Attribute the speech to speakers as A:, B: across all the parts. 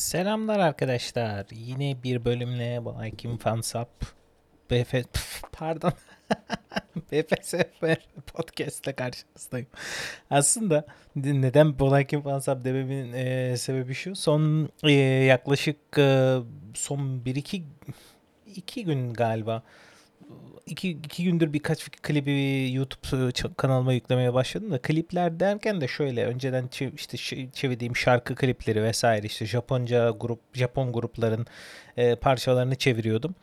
A: Selamlar arkadaşlar. Yine bir bölümle Viking Fansap BF pardon BFSF podcast'te karşınızdayım. Aslında neden Viking Fansap dememin e, sebebi şu. Son e, yaklaşık e, son 1-2 2 gün galiba iki, iki gündür birkaç klibi YouTube kanalıma yüklemeye başladım da klipler derken de şöyle önceden işte çevirdiğim şarkı klipleri vesaire işte Japonca grup Japon grupların e, parçalarını çeviriyordum.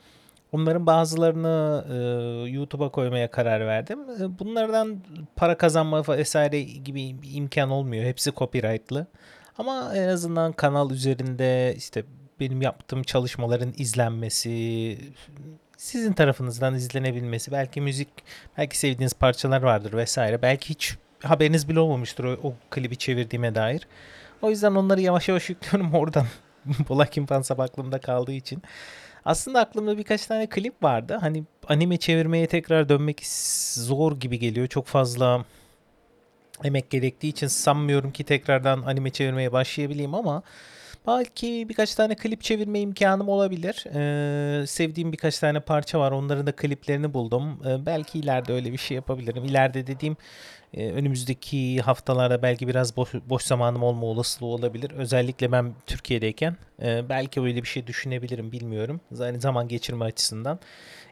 A: Onların bazılarını e, YouTube'a koymaya karar verdim. E, bunlardan para kazanma vesaire gibi imkan olmuyor. Hepsi copyrightlı. Ama en azından kanal üzerinde işte benim yaptığım çalışmaların izlenmesi, sizin tarafınızdan izlenebilmesi, belki müzik, belki sevdiğiniz parçalar vardır vesaire. Belki hiç haberiniz bile olmamıştır o, o klibi çevirdiğime dair. O yüzden onları yavaş yavaş yüklüyorum oradan. Black Infansap aklımda kaldığı için. Aslında aklımda birkaç tane klip vardı. Hani anime çevirmeye tekrar dönmek zor gibi geliyor. Çok fazla emek gerektiği için sanmıyorum ki tekrardan anime çevirmeye başlayabileyim ama Belki birkaç tane klip çevirme imkanım olabilir. Ee, sevdiğim birkaç tane parça var. Onların da kliplerini buldum. Ee, belki ileride öyle bir şey yapabilirim. İleride dediğim e, önümüzdeki haftalarda belki biraz boş, boş zamanım olma olasılığı olabilir. Özellikle ben Türkiye'deyken e, belki öyle bir şey düşünebilirim bilmiyorum. Yani zaman geçirme açısından.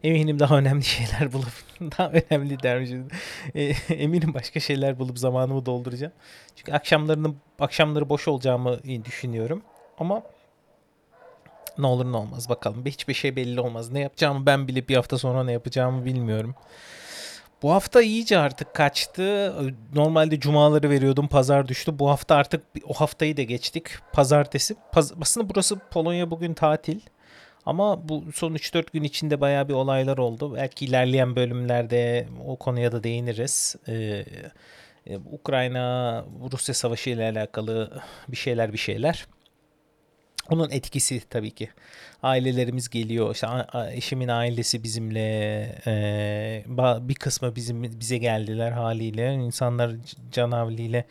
A: Eminim daha önemli şeyler bulup daha önemli dermişim. E, eminim başka şeyler bulup zamanımı dolduracağım. Çünkü akşamlarını akşamları boş olacağımı düşünüyorum. Ama ne olur ne olmaz bakalım. Hiçbir şey belli olmaz. Ne yapacağımı ben bile bir hafta sonra ne yapacağımı bilmiyorum. Bu hafta iyice artık kaçtı. Normalde cumaları veriyordum. Pazar düştü. Bu hafta artık o haftayı da geçtik. Pazartesi. Paz aslında burası Polonya bugün tatil. Ama bu son 3-4 gün içinde baya bir olaylar oldu. Belki ilerleyen bölümlerde o konuya da değiniriz. Ee, e, Ukrayna Rusya savaşı ile alakalı bir şeyler bir şeyler. Onun etkisi tabii ki. Ailelerimiz geliyor. İşte eşimin ailesi bizimle e, bir kısmı bizim bize geldiler haliyle. İnsanlar canavliyle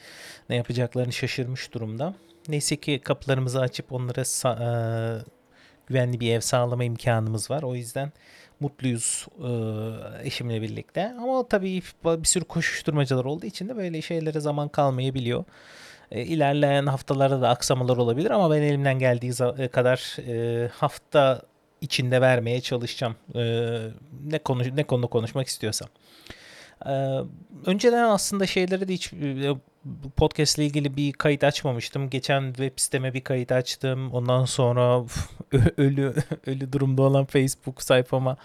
A: ne yapacaklarını şaşırmış durumda. Neyse ki kapılarımızı açıp onlara e, güvenli bir ev sağlama imkanımız var. O yüzden mutluyuz e, eşimle birlikte. Ama tabii bir sürü koşuşturmacalar olduğu için de böyle şeylere zaman kalmayabiliyor. E, ilerleyen haftalarda da aksamalar olabilir ama ben elimden geldiği e, kadar e, hafta içinde vermeye çalışacağım. E, ne konu ne konu konuşmak istiyorsam. Önceden aslında şeyleri de hiç podcast ile ilgili bir kayıt açmamıştım. Geçen web siteme bir kayıt açtım. Ondan sonra ölü ölü durumda olan Facebook sayfama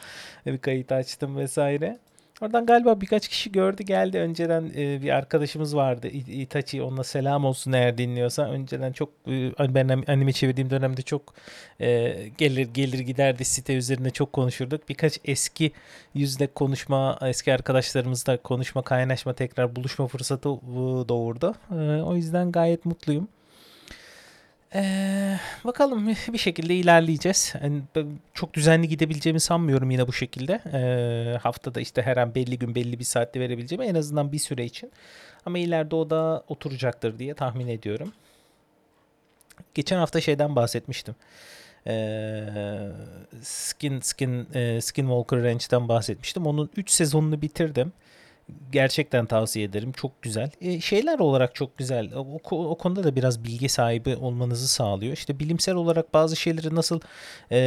A: bir kayıt açtım vesaire. Oradan galiba birkaç kişi gördü geldi. Önceden e, bir arkadaşımız vardı Itachi. Onunla selam olsun eğer dinliyorsa. Önceden çok e, ben anime çevirdiğim dönemde çok e, gelir gelir giderdi site üzerinde çok konuşurduk. Birkaç eski yüzle konuşma, eski arkadaşlarımızla konuşma, kaynaşma, tekrar buluşma fırsatı doğurdu. E, o yüzden gayet mutluyum. Ee, bakalım bir şekilde ilerleyeceğiz. Yani çok düzenli gidebileceğimi sanmıyorum yine bu şekilde. Ee, haftada işte her an belli gün belli bir saatte verebileceğimi en azından bir süre için. Ama ileride o da oturacaktır diye tahmin ediyorum. Geçen hafta şeyden bahsetmiştim. Ee, Skin Skin e, Skinwalker Ranch'ten bahsetmiştim. Onun 3 sezonunu bitirdim gerçekten tavsiye ederim. Çok güzel. E, şeyler olarak çok güzel. O, o konuda da biraz bilgi sahibi olmanızı sağlıyor. İşte bilimsel olarak bazı şeyleri nasıl e,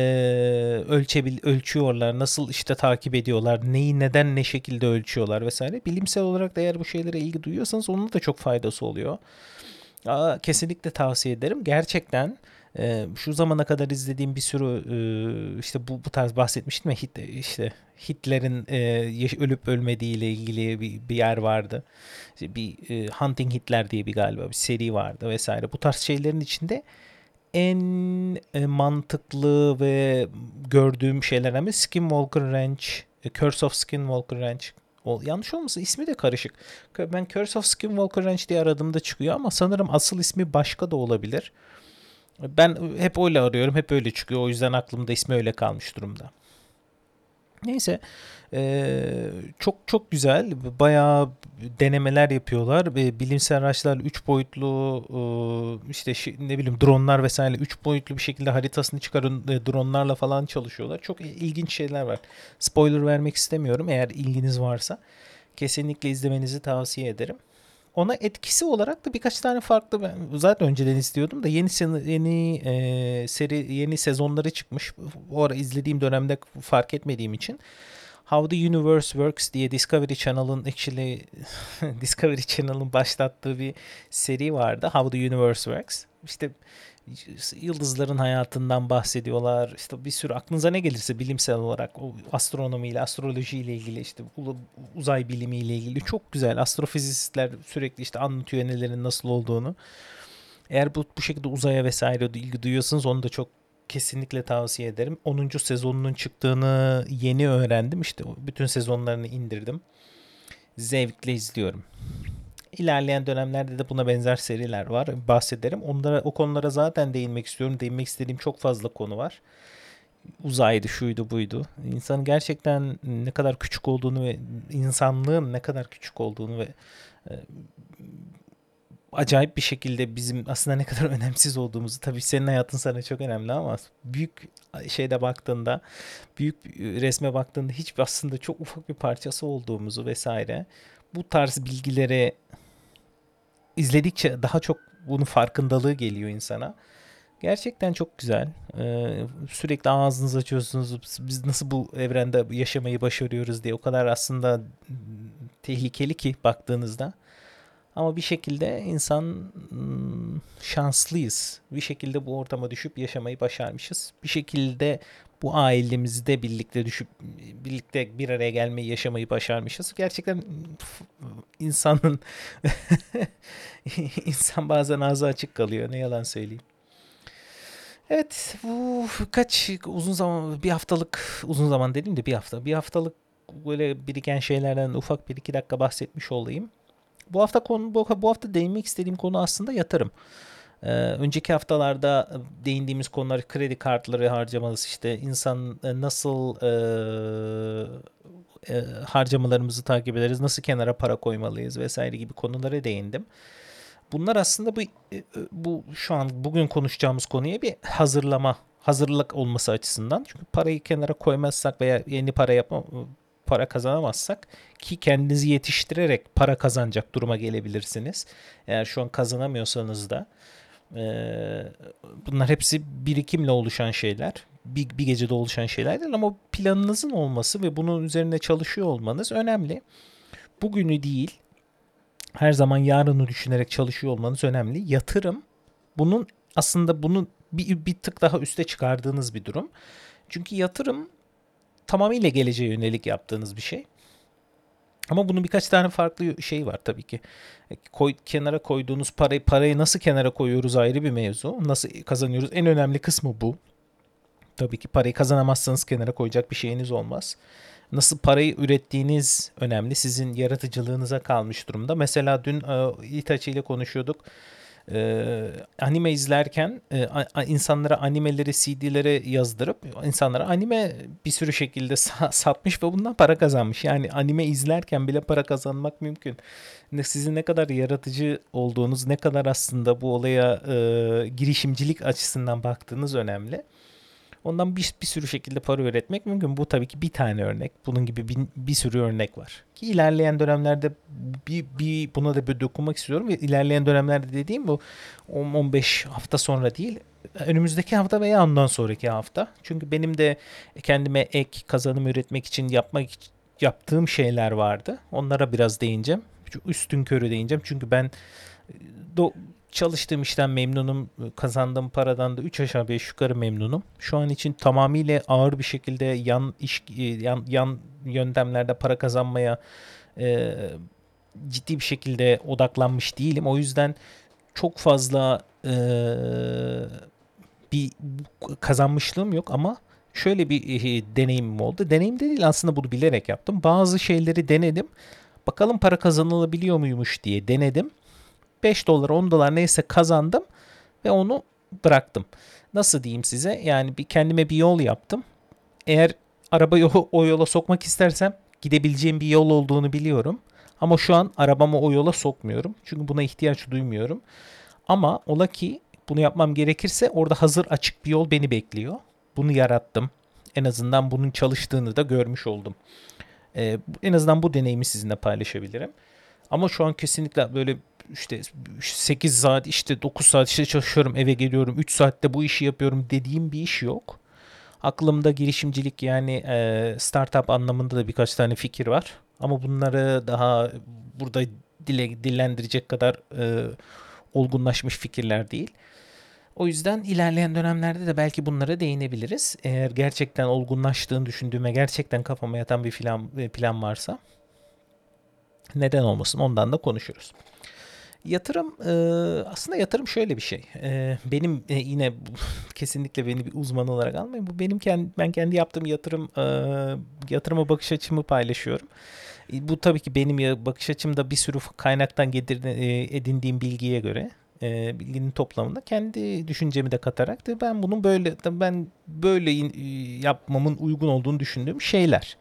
A: ölçebil ölçüyorlar, nasıl işte takip ediyorlar, neyi neden ne şekilde ölçüyorlar vesaire. Bilimsel olarak da eğer bu şeylere ilgi duyuyorsanız onun da çok faydası oluyor. Aa, kesinlikle tavsiye ederim. Gerçekten e, şu zamana kadar izlediğim bir sürü e, işte bu, bu tarz bahsetmiştim ya hit, işte Hitler'in e, ölüp ölmediği ile ilgili bir, bir yer vardı. İşte bir e, Hunting Hitler diye bir galiba bir seri vardı vesaire. Bu tarz şeylerin içinde en mantıklı ve gördüğüm şeylerden biri Skinwalker Ranch, Curse of Skinwalker Ranch o, yanlış olmasın ismi de karışık. Ben Curse of Skinwalker Ranch diye aradığımda çıkıyor ama sanırım asıl ismi başka da olabilir. Ben hep öyle arıyorum. Hep öyle çıkıyor. O yüzden aklımda ismi öyle kalmış durumda. Neyse ee, çok çok güzel bayağı denemeler yapıyorlar ve bilimsel araçlar 3 boyutlu e, işte ne bileyim dronlar vesaire 3 boyutlu bir şekilde haritasını çıkarın e, dronlarla falan çalışıyorlar. Çok ilginç şeyler var. Spoiler vermek istemiyorum eğer ilginiz varsa kesinlikle izlemenizi tavsiye ederim. Ona etkisi olarak da birkaç tane farklı ben zaten önceden istiyordum da yeni yeni e, seri yeni sezonları çıkmış. O ara izlediğim dönemde fark etmediğim için How the Universe Works diye Discovery Channel'ın actually Discovery Channel'ın başlattığı bir seri vardı. How the Universe Works. İşte yıldızların hayatından bahsediyorlar. İşte bir sürü aklınıza ne gelirse bilimsel olarak o astronomiyle, astrolojiyle ilgili işte uzay bilimiyle ilgili çok güzel. Astrofizistler sürekli işte anlatıyor nelerin nasıl olduğunu. Eğer bu, bu şekilde uzaya vesaire ilgi duyuyorsanız onu da çok kesinlikle tavsiye ederim. 10. sezonunun çıktığını yeni öğrendim. İşte bütün sezonlarını indirdim. Zevkle izliyorum. İlerleyen dönemlerde de buna benzer seriler var. Bahsederim. Onlara o konulara zaten değinmek istiyorum. Değinmek istediğim çok fazla konu var. Uzaydı, şuydu, buydu. İnsanın gerçekten ne kadar küçük olduğunu ve insanlığın ne kadar küçük olduğunu ve e, acayip bir şekilde bizim aslında ne kadar önemsiz olduğumuzu tabii senin hayatın sana çok önemli ama büyük şeyde baktığında büyük resme baktığında hiç aslında çok ufak bir parçası olduğumuzu vesaire bu tarz bilgileri izledikçe daha çok bunun farkındalığı geliyor insana. Gerçekten çok güzel. Ee, sürekli ağzınızı açıyorsunuz. Biz nasıl bu evrende yaşamayı başarıyoruz diye. O kadar aslında tehlikeli ki baktığınızda. Ama bir şekilde insan hmm, şanslıyız. Bir şekilde bu ortama düşüp yaşamayı başarmışız. Bir şekilde bu ailemizde birlikte düşüp birlikte bir araya gelmeyi yaşamayı başarmışız. Gerçekten insanın insan bazen ağzı açık kalıyor. Ne yalan söyleyeyim. Evet bu kaç uzun zaman bir haftalık uzun zaman dedim de bir hafta bir haftalık böyle biriken şeylerden ufak bir iki dakika bahsetmiş olayım. Bu hafta konu bu, hafta değinmek istediğim konu aslında yatırım. Ee, önceki haftalarda değindiğimiz konular kredi kartları harcamalısı işte insan e, nasıl e, e, harcamalarımızı takip ederiz, nasıl kenara para koymalıyız vesaire gibi konulara değindim. Bunlar aslında bu e, bu şu an bugün konuşacağımız konuya bir hazırlama, hazırlık olması açısından. Çünkü parayı kenara koymazsak veya yeni para yapma para kazanamazsak ki kendinizi yetiştirerek para kazanacak duruma gelebilirsiniz. Eğer şu an kazanamıyorsanız da bunlar hepsi birikimle oluşan şeyler. Bir, bir gecede oluşan şeyler değil ama planınızın olması ve bunun üzerine çalışıyor olmanız önemli. Bugünü değil her zaman yarını düşünerek çalışıyor olmanız önemli. Yatırım bunun aslında bunu bir, bir tık daha üste çıkardığınız bir durum. Çünkü yatırım tamamıyla geleceğe yönelik yaptığınız bir şey. Ama bunun birkaç tane farklı şey var tabii ki. E, koy, kenara koyduğunuz parayı parayı nasıl kenara koyuyoruz ayrı bir mevzu. Nasıl kazanıyoruz? En önemli kısmı bu. Tabii ki parayı kazanamazsanız kenara koyacak bir şeyiniz olmaz. Nasıl parayı ürettiğiniz önemli. Sizin yaratıcılığınıza kalmış durumda. Mesela dün e, Itachi ile konuşuyorduk e, anime izlerken e, a, insanlara animeleri CD'lere yazdırıp insanlara anime bir sürü şekilde sa- satmış ve bundan para kazanmış. Yani anime izlerken bile para kazanmak mümkün. Sizin ne kadar yaratıcı olduğunuz, ne kadar aslında bu olaya e, girişimcilik açısından baktığınız önemli. Ondan bir, bir sürü şekilde para üretmek mümkün. Bu tabii ki bir tane örnek. Bunun gibi bir, bir sürü örnek var. Ki ilerleyen dönemlerde bir, bir buna da bir dokunmak istiyorum. İlerleyen dönemlerde dediğim bu 10-15 hafta sonra değil. Önümüzdeki hafta veya ondan sonraki hafta. Çünkü benim de kendime ek kazanım üretmek için yapmak yaptığım şeyler vardı. Onlara biraz değineceğim. Üstün körü değineceğim. Çünkü ben do, çalıştığım işten memnunum. Kazandığım paradan da 3 aşağı 5 yukarı memnunum. Şu an için tamamıyla ağır bir şekilde yan iş yan, yan yöntemlerde para kazanmaya e, ciddi bir şekilde odaklanmış değilim. O yüzden çok fazla e, bir kazanmışlığım yok ama şöyle bir e, deneyimim oldu. Deneyim de değil aslında bunu bilerek yaptım. Bazı şeyleri denedim. Bakalım para kazanılabiliyor muymuş diye denedim 5 dolar 10 dolar neyse kazandım ve onu bıraktım. Nasıl diyeyim size? Yani bir kendime bir yol yaptım. Eğer arabayı o, yola sokmak istersem gidebileceğim bir yol olduğunu biliyorum. Ama şu an arabamı o yola sokmuyorum. Çünkü buna ihtiyaç duymuyorum. Ama ola ki bunu yapmam gerekirse orada hazır açık bir yol beni bekliyor. Bunu yarattım. En azından bunun çalıştığını da görmüş oldum. Ee, en azından bu deneyimi sizinle paylaşabilirim. Ama şu an kesinlikle böyle işte 8 saat işte 9 saat işte çalışıyorum eve geliyorum 3 saatte bu işi yapıyorum dediğim bir iş yok. Aklımda girişimcilik yani e, startup anlamında da birkaç tane fikir var. Ama bunları daha burada dile dillendirecek kadar e, olgunlaşmış fikirler değil. O yüzden ilerleyen dönemlerde de belki bunlara değinebiliriz. Eğer gerçekten olgunlaştığını düşündüğüme gerçekten kafama yatan bir plan, plan varsa neden olmasın ondan da konuşuruz. Yatırım e, aslında yatırım şöyle bir şey. E, benim e, yine kesinlikle beni bir uzman olarak almayın. Bu benim kendi ben kendi yaptığım yatırım yatırıma bakış açımı paylaşıyorum. Bu tabii ki benim bakış açımda bir sürü kaynaktan edindiğim bilgiye göre bilginin toplamında kendi düşüncemi de katarak da ben bunun böyle ben böyle yapmamın uygun olduğunu düşündüğüm şeyler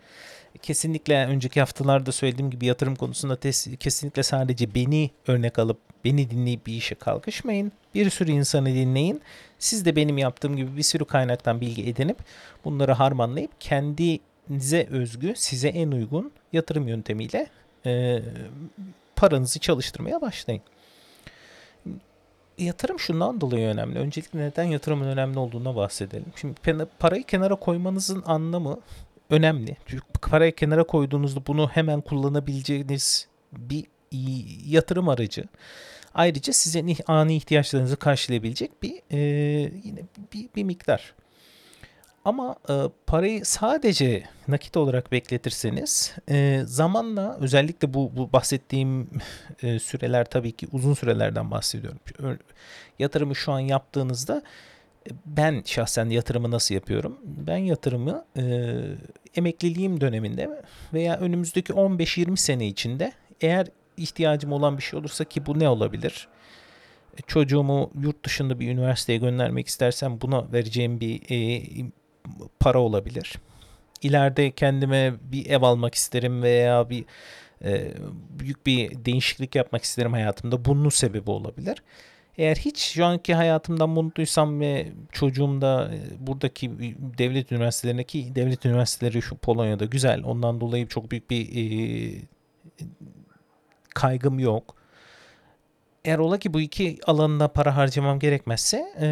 A: kesinlikle önceki haftalarda söylediğim gibi yatırım konusunda tes- kesinlikle sadece beni örnek alıp beni dinleyip bir işe kalkışmayın. Bir sürü insanı dinleyin. Siz de benim yaptığım gibi bir sürü kaynaktan bilgi edinip bunları harmanlayıp kendinize özgü, size en uygun yatırım yöntemiyle e, paranızı çalıştırmaya başlayın. Yatırım şundan dolayı önemli. Öncelikle neden yatırımın önemli olduğuna bahsedelim. Şimdi parayı kenara koymanızın anlamı önemli. Çünkü parayı kenara koyduğunuzda bunu hemen kullanabileceğiniz bir yatırım aracı. Ayrıca sizin ani ihtiyaçlarınızı karşılayabilecek bir e, yine bir, bir miktar. Ama e, parayı sadece nakit olarak bekletirseniz e, zamanla özellikle bu, bu bahsettiğim e, süreler tabii ki uzun sürelerden bahsediyorum. Yatırımı şu an yaptığınızda ben şahsen yatırımı nasıl yapıyorum? Ben yatırımı e, emekliliğim döneminde veya önümüzdeki 15-20 sene içinde eğer ihtiyacım olan bir şey olursa ki bu ne olabilir? E, çocuğumu yurt dışında bir üniversiteye göndermek istersem buna vereceğim bir e, para olabilir. İleride kendime bir ev almak isterim veya bir e, büyük bir değişiklik yapmak isterim hayatımda. Bunun sebebi olabilir. Eğer hiç şu anki hayatımdan mutluysam ve çocuğum da e, buradaki devlet üniversitelerindeki devlet üniversiteleri şu Polonya'da güzel. Ondan dolayı çok büyük bir e, kaygım yok. Eğer ola ki bu iki alanına para harcamam gerekmezse e,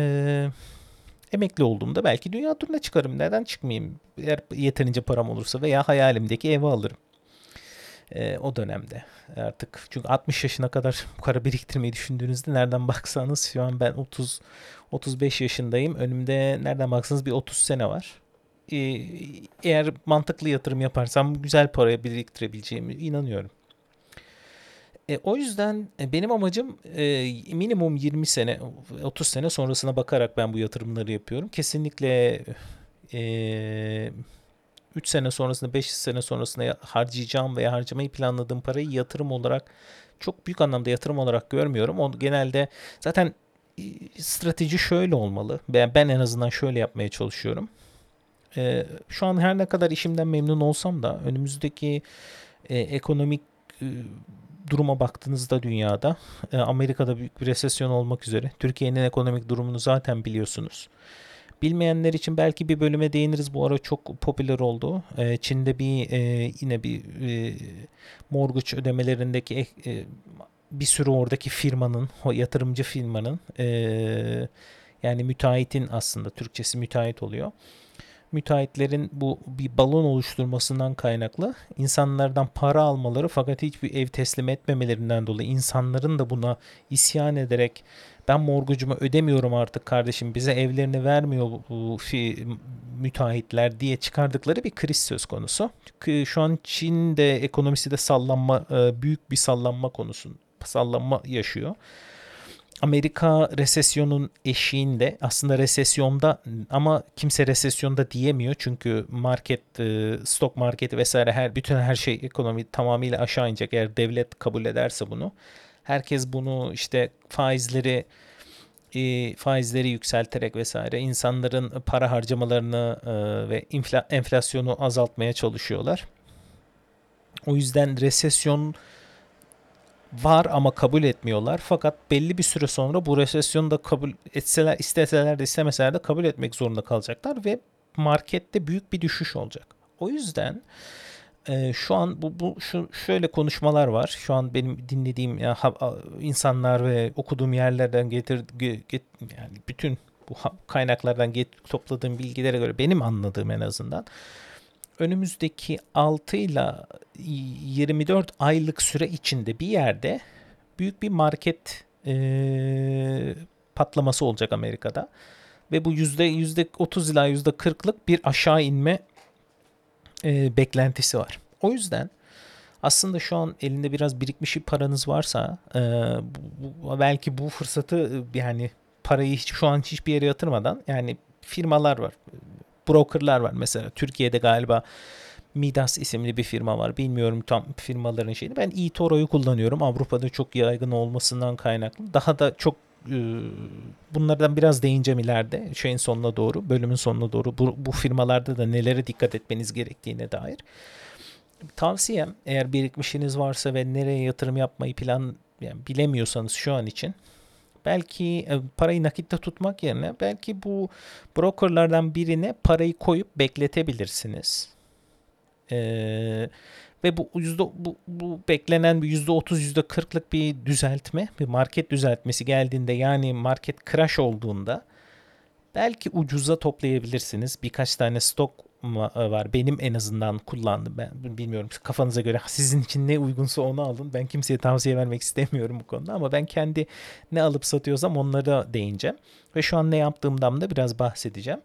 A: emekli olduğumda belki dünya turuna çıkarım. Neden çıkmayayım? Eğer yeterince param olursa veya hayalimdeki evi alırım e, o dönemde artık. Çünkü 60 yaşına kadar kadar biriktirmeyi düşündüğünüzde nereden baksanız şu an ben 30 35 yaşındayım. Önümde nereden baksanız bir 30 sene var. E, eğer mantıklı yatırım yaparsam güzel paraya biriktirebileceğimi inanıyorum. E, o yüzden e, benim amacım e, minimum 20 sene 30 sene sonrasına bakarak ben bu yatırımları yapıyorum. Kesinlikle e, 3 sene sonrasında 5 sene sonrasında harcayacağım veya harcamayı planladığım parayı yatırım olarak çok büyük anlamda yatırım olarak görmüyorum. O genelde zaten strateji şöyle olmalı. Ben, ben en azından şöyle yapmaya çalışıyorum. Ee, şu an her ne kadar işimden memnun olsam da önümüzdeki e, ekonomik e, duruma baktığınızda dünyada e, Amerika'da büyük bir resesyon olmak üzere Türkiye'nin ekonomik durumunu zaten biliyorsunuz. Bilmeyenler için belki bir bölüme değiniriz. Bu ara çok popüler oldu. Ee, Çin'de bir e, yine bir e, mortgage ödemelerindeki e, bir sürü oradaki firmanın, o yatırımcı firmanın e, yani müteahhitin aslında Türkçesi müteahhit oluyor müteahhitlerin bu bir balon oluşturmasından kaynaklı insanlardan para almaları fakat hiçbir ev teslim etmemelerinden dolayı insanların da buna isyan ederek ben morgucumu ödemiyorum artık kardeşim bize evlerini vermiyor bu müteahhitler diye çıkardıkları bir kriz söz konusu. Şu an Çin'de ekonomisi de sallanma e, büyük bir sallanma konusu sallanma yaşıyor. Amerika resesyonun eşiğinde aslında resesyonda ama kimse resesyonda diyemiyor çünkü market e, stok marketi vesaire her bütün her şey ekonomi tamamıyla aşağı inecek eğer devlet kabul ederse bunu herkes bunu işte faizleri e, faizleri yükselterek vesaire insanların para harcamalarını e, ve infla, enflasyonu azaltmaya çalışıyorlar. O yüzden resesyon var ama kabul etmiyorlar. Fakat belli bir süre sonra bu resesyonu da kabul etseler, isteseler de istemeseler de kabul etmek zorunda kalacaklar ve markette büyük bir düşüş olacak. O yüzden e, şu an bu, bu şu şöyle konuşmalar var. Şu an benim dinlediğim ya, ha, insanlar ve okuduğum yerlerden getir get, yani bütün bu kaynaklardan get, topladığım bilgilere göre benim anladığım en azından önümüzdeki 6 ile 24 aylık süre içinde bir yerde büyük bir market e, patlaması olacak Amerika'da. Ve bu yüzde yüzde 30 ila yüzde 40'lık bir aşağı inme e, beklentisi var. O yüzden aslında şu an elinde biraz birikmiş bir paranız varsa e, bu, belki bu fırsatı yani parayı hiç, şu an hiçbir yere yatırmadan yani firmalar var brokerlar var mesela. Türkiye'de galiba Midas isimli bir firma var. Bilmiyorum tam firmaların şeyini. Ben eToro'yu kullanıyorum. Avrupa'da çok yaygın olmasından kaynaklı. Daha da çok e, bunlardan biraz değineceğim ileride şeyin sonuna doğru, bölümün sonuna doğru bu, bu firmalarda da nelere dikkat etmeniz gerektiğine dair. Tavsiyem eğer birikmişiniz varsa ve nereye yatırım yapmayı plan yani bilemiyorsanız şu an için Belki e, parayı nakitte tutmak yerine belki bu brokerlardan birine parayı koyup bekletebilirsiniz. Ee, ve bu yüzde bu, bu beklenen bir yüzde otuz yüzde kırklık bir düzeltme, bir market düzeltmesi geldiğinde yani market crash olduğunda belki ucuza toplayabilirsiniz. Birkaç tane stok var. Benim en azından kullandım. Ben bilmiyorum kafanıza göre sizin için ne uygunsa onu alın. Ben kimseye tavsiye vermek istemiyorum bu konuda ama ben kendi ne alıp satıyorsam onlara değineceğim. Ve şu an ne yaptığımdan da biraz bahsedeceğim.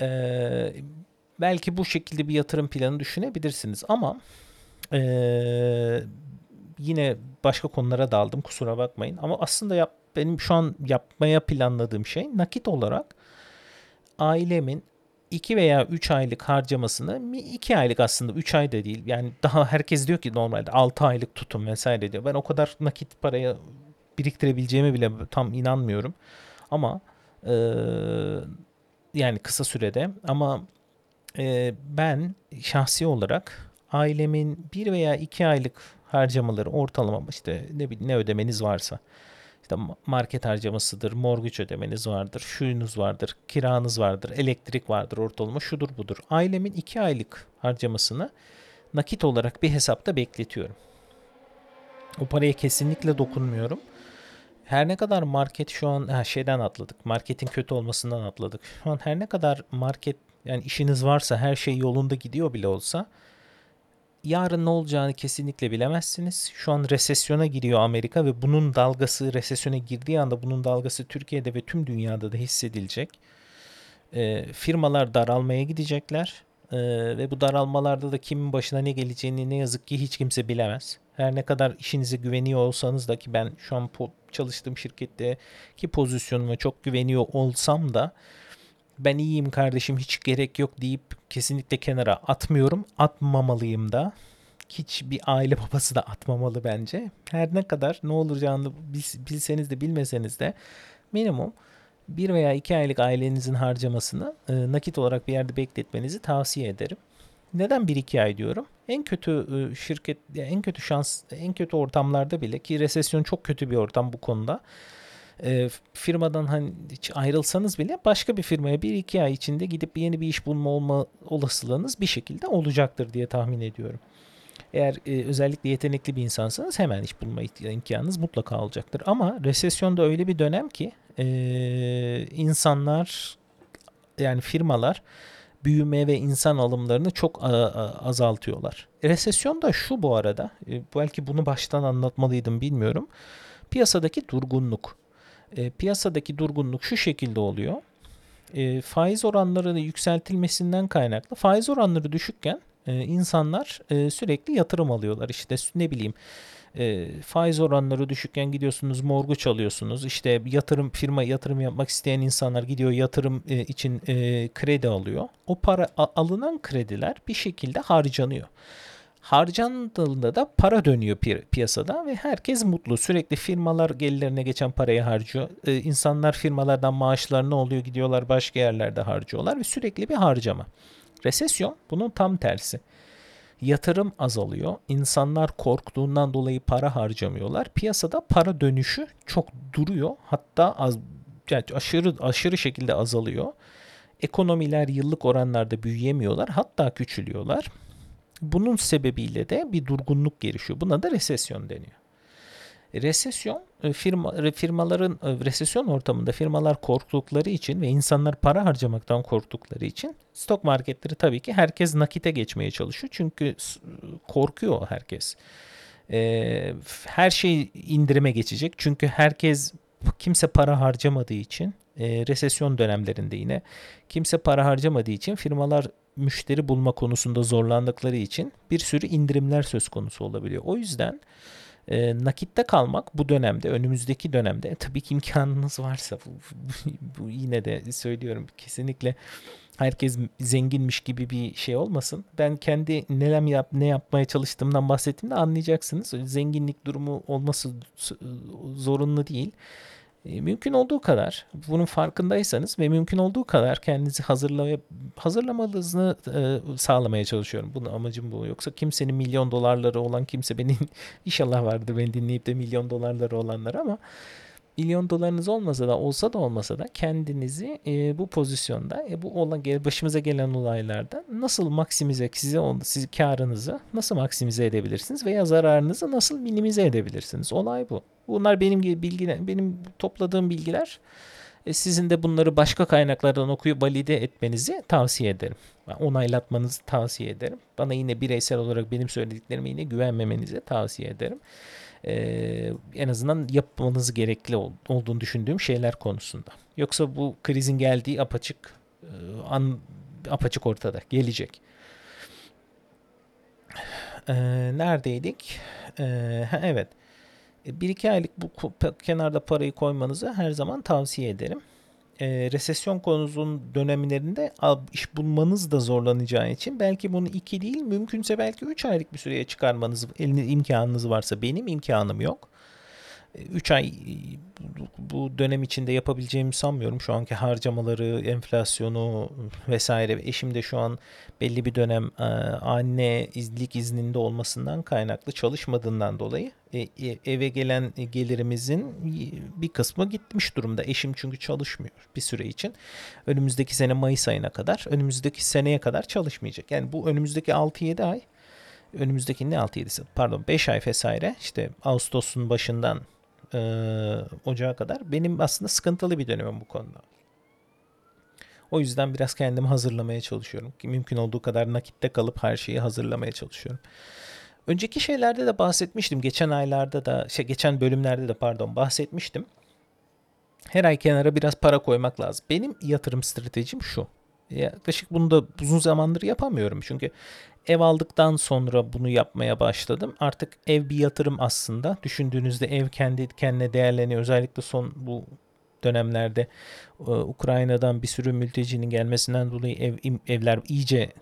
A: Ee, belki bu şekilde bir yatırım planı düşünebilirsiniz ama ee, yine başka konulara daldım kusura bakmayın. Ama aslında yap, benim şu an yapmaya planladığım şey nakit olarak ailemin 2 veya 3 aylık harcamasını 2 aylık aslında 3 ay da değil. Yani daha herkes diyor ki normalde 6 aylık tutun vesaire diyor. Ben o kadar nakit paraya biriktirebileceğime bile tam inanmıyorum. Ama e, yani kısa sürede ama e, ben şahsi olarak ailemin 1 veya 2 aylık harcamaları ortalama işte ne, ne ödemeniz varsa işte market harcamasıdır, mortgage ödemeniz vardır, şuyunuz vardır, kiranız vardır, elektrik vardır, ortalama şudur budur. Ailemin 2 aylık harcamasını nakit olarak bir hesapta bekletiyorum. O paraya kesinlikle dokunmuyorum. Her ne kadar market şu an ha, şeyden atladık. Marketin kötü olmasından atladık. Şu an her ne kadar market yani işiniz varsa her şey yolunda gidiyor bile olsa yarın ne olacağını kesinlikle bilemezsiniz. Şu an resesyona giriyor Amerika ve bunun dalgası resesyona girdiği anda bunun dalgası Türkiye'de ve tüm dünyada da hissedilecek. E, firmalar daralmaya gidecekler e, ve bu daralmalarda da kimin başına ne geleceğini ne yazık ki hiç kimse bilemez. Her ne kadar işinize güveniyor olsanız da ki ben şu an po- çalıştığım şirketteki pozisyonuma çok güveniyor olsam da ben iyiyim kardeşim hiç gerek yok deyip kesinlikle kenara atmıyorum. Atmamalıyım da. Hiç bir aile babası da atmamalı bence. Her ne kadar ne olacağını bilseniz de bilmeseniz de minimum bir veya iki aylık ailenizin harcamasını e, nakit olarak bir yerde bekletmenizi tavsiye ederim. Neden 1-2 ay diyorum? En kötü e, şirket, en kötü şans, en kötü ortamlarda bile ki resesyon çok kötü bir ortam bu konuda e, firmadan hani hiç ayrılsanız bile başka bir firmaya bir iki ay içinde gidip yeni bir iş bulma olma olasılığınız bir şekilde olacaktır diye tahmin ediyorum. Eğer e, özellikle yetenekli bir insansanız hemen iş bulma imkanınız mutlaka olacaktır. Ama resesyonda öyle bir dönem ki e, insanlar yani firmalar büyüme ve insan alımlarını çok azaltıyorlar. Resesyon da şu bu arada, e, belki bunu baştan anlatmalıydım bilmiyorum. Piyasadaki durgunluk. E, piyasadaki durgunluk şu şekilde oluyor. E, faiz oranları yükseltilmesinden kaynaklı. Faiz oranları düşükken e, insanlar e, sürekli yatırım alıyorlar. İşte ne bileyim e, faiz oranları düşükken gidiyorsunuz mortgage alıyorsunuz. İşte yatırım firma yatırım yapmak isteyen insanlar gidiyor yatırım e, için e, kredi alıyor. O para a, alınan krediler bir şekilde harcanıyor. Harcandığında da para dönüyor pi- piyasada ve herkes mutlu. Sürekli firmalar gelirlerine geçen parayı harcıyor. Ee, insanlar firmalardan maaşlarını oluyor gidiyorlar başka yerlerde harcıyorlar ve sürekli bir harcama. Resesyon bunun tam tersi. Yatırım azalıyor. İnsanlar korktuğundan dolayı para harcamıyorlar. Piyasada para dönüşü çok duruyor. Hatta az yani aşırı aşırı şekilde azalıyor. Ekonomiler yıllık oranlarda büyüyemiyorlar. Hatta küçülüyorlar. Bunun sebebiyle de bir durgunluk gelişiyor. Buna da resesyon deniyor. Resesyon e, firma firmaların e, resesyon ortamında firmalar korktukları için ve insanlar para harcamaktan korktukları için stok marketleri tabii ki herkes nakite geçmeye çalışıyor. Çünkü korkuyor herkes. E, her şey indirime geçecek. Çünkü herkes kimse para harcamadığı için resesyon dönemlerinde yine kimse para harcamadığı için firmalar müşteri bulma konusunda zorlandıkları için bir sürü indirimler söz konusu olabiliyor. O yüzden e, nakitte kalmak bu dönemde, önümüzdeki dönemde e, tabii ki imkanınız varsa bu, bu, bu yine de söylüyorum kesinlikle herkes zenginmiş gibi bir şey olmasın. Ben kendi neler yap, ne yapmaya çalıştığımdan bahsettiğimde anlayacaksınız. Zenginlik durumu olması zorunlu değil. E, mümkün olduğu kadar bunun farkındaysanız ve mümkün olduğu kadar kendinizi hazırlamaya hazırlamanızı e, sağlamaya çalışıyorum. Bunun amacım bu. Yoksa kimsenin milyon dolarları olan kimse benim inşallah vardır beni dinleyip de milyon dolarları olanlar ama milyon dolarınız olmasa da olsa da olmasa da kendinizi e, bu pozisyonda e, bu olan başımıza gelen olaylarda nasıl maksimize size siz karınızı nasıl maksimize edebilirsiniz veya zararınızı nasıl minimize edebilirsiniz? Olay bu. Bunlar benim bilgiler, benim topladığım bilgiler. E, sizin de bunları başka kaynaklardan okuyup valide etmenizi tavsiye ederim. Onaylatmanızı tavsiye ederim. Bana yine bireysel olarak benim söylediklerime yine güvenmemenizi tavsiye ederim e, en azından yapmanız gerekli olduğunu düşündüğüm şeyler konusunda. Yoksa bu krizin geldiği apaçık e, an apaçık ortada gelecek. E, neredeydik? E, evet. Bir iki aylık bu kenarda parayı koymanızı her zaman tavsiye ederim e, resesyon konusunun dönemlerinde iş bulmanız da zorlanacağı için belki bunu iki değil mümkünse belki üç aylık bir süreye çıkarmanız eliniz imkanınız varsa benim imkanım yok. 3 ay bu dönem içinde yapabileceğimi sanmıyorum. Şu anki harcamaları, enflasyonu vesaire. Eşim de şu an belli bir dönem e, anne izlik izninde olmasından kaynaklı çalışmadığından dolayı e, e, eve gelen gelirimizin bir kısmı gitmiş durumda. Eşim çünkü çalışmıyor bir süre için. Önümüzdeki sene Mayıs ayına kadar, önümüzdeki seneye kadar çalışmayacak. Yani bu önümüzdeki 6-7 ay önümüzdeki ne 6-7'si pardon 5 ay vesaire işte Ağustos'un başından e, Ocağa kadar benim aslında sıkıntılı bir dönemim bu konuda. O yüzden biraz kendimi hazırlamaya çalışıyorum. Mümkün olduğu kadar nakitte kalıp her şeyi hazırlamaya çalışıyorum. Önceki şeylerde de bahsetmiştim. Geçen aylarda da, şey, geçen bölümlerde de pardon bahsetmiştim. Her ay kenara biraz para koymak lazım. Benim yatırım stratejim şu. Yaklaşık bunu da uzun zamandır yapamıyorum. Çünkü Ev aldıktan sonra bunu yapmaya başladım. Artık ev bir yatırım aslında. Düşündüğünüzde ev kendi kendine değerleniyor. Özellikle son bu dönemlerde e, Ukrayna'dan bir sürü mültecinin gelmesinden dolayı ev evler iyice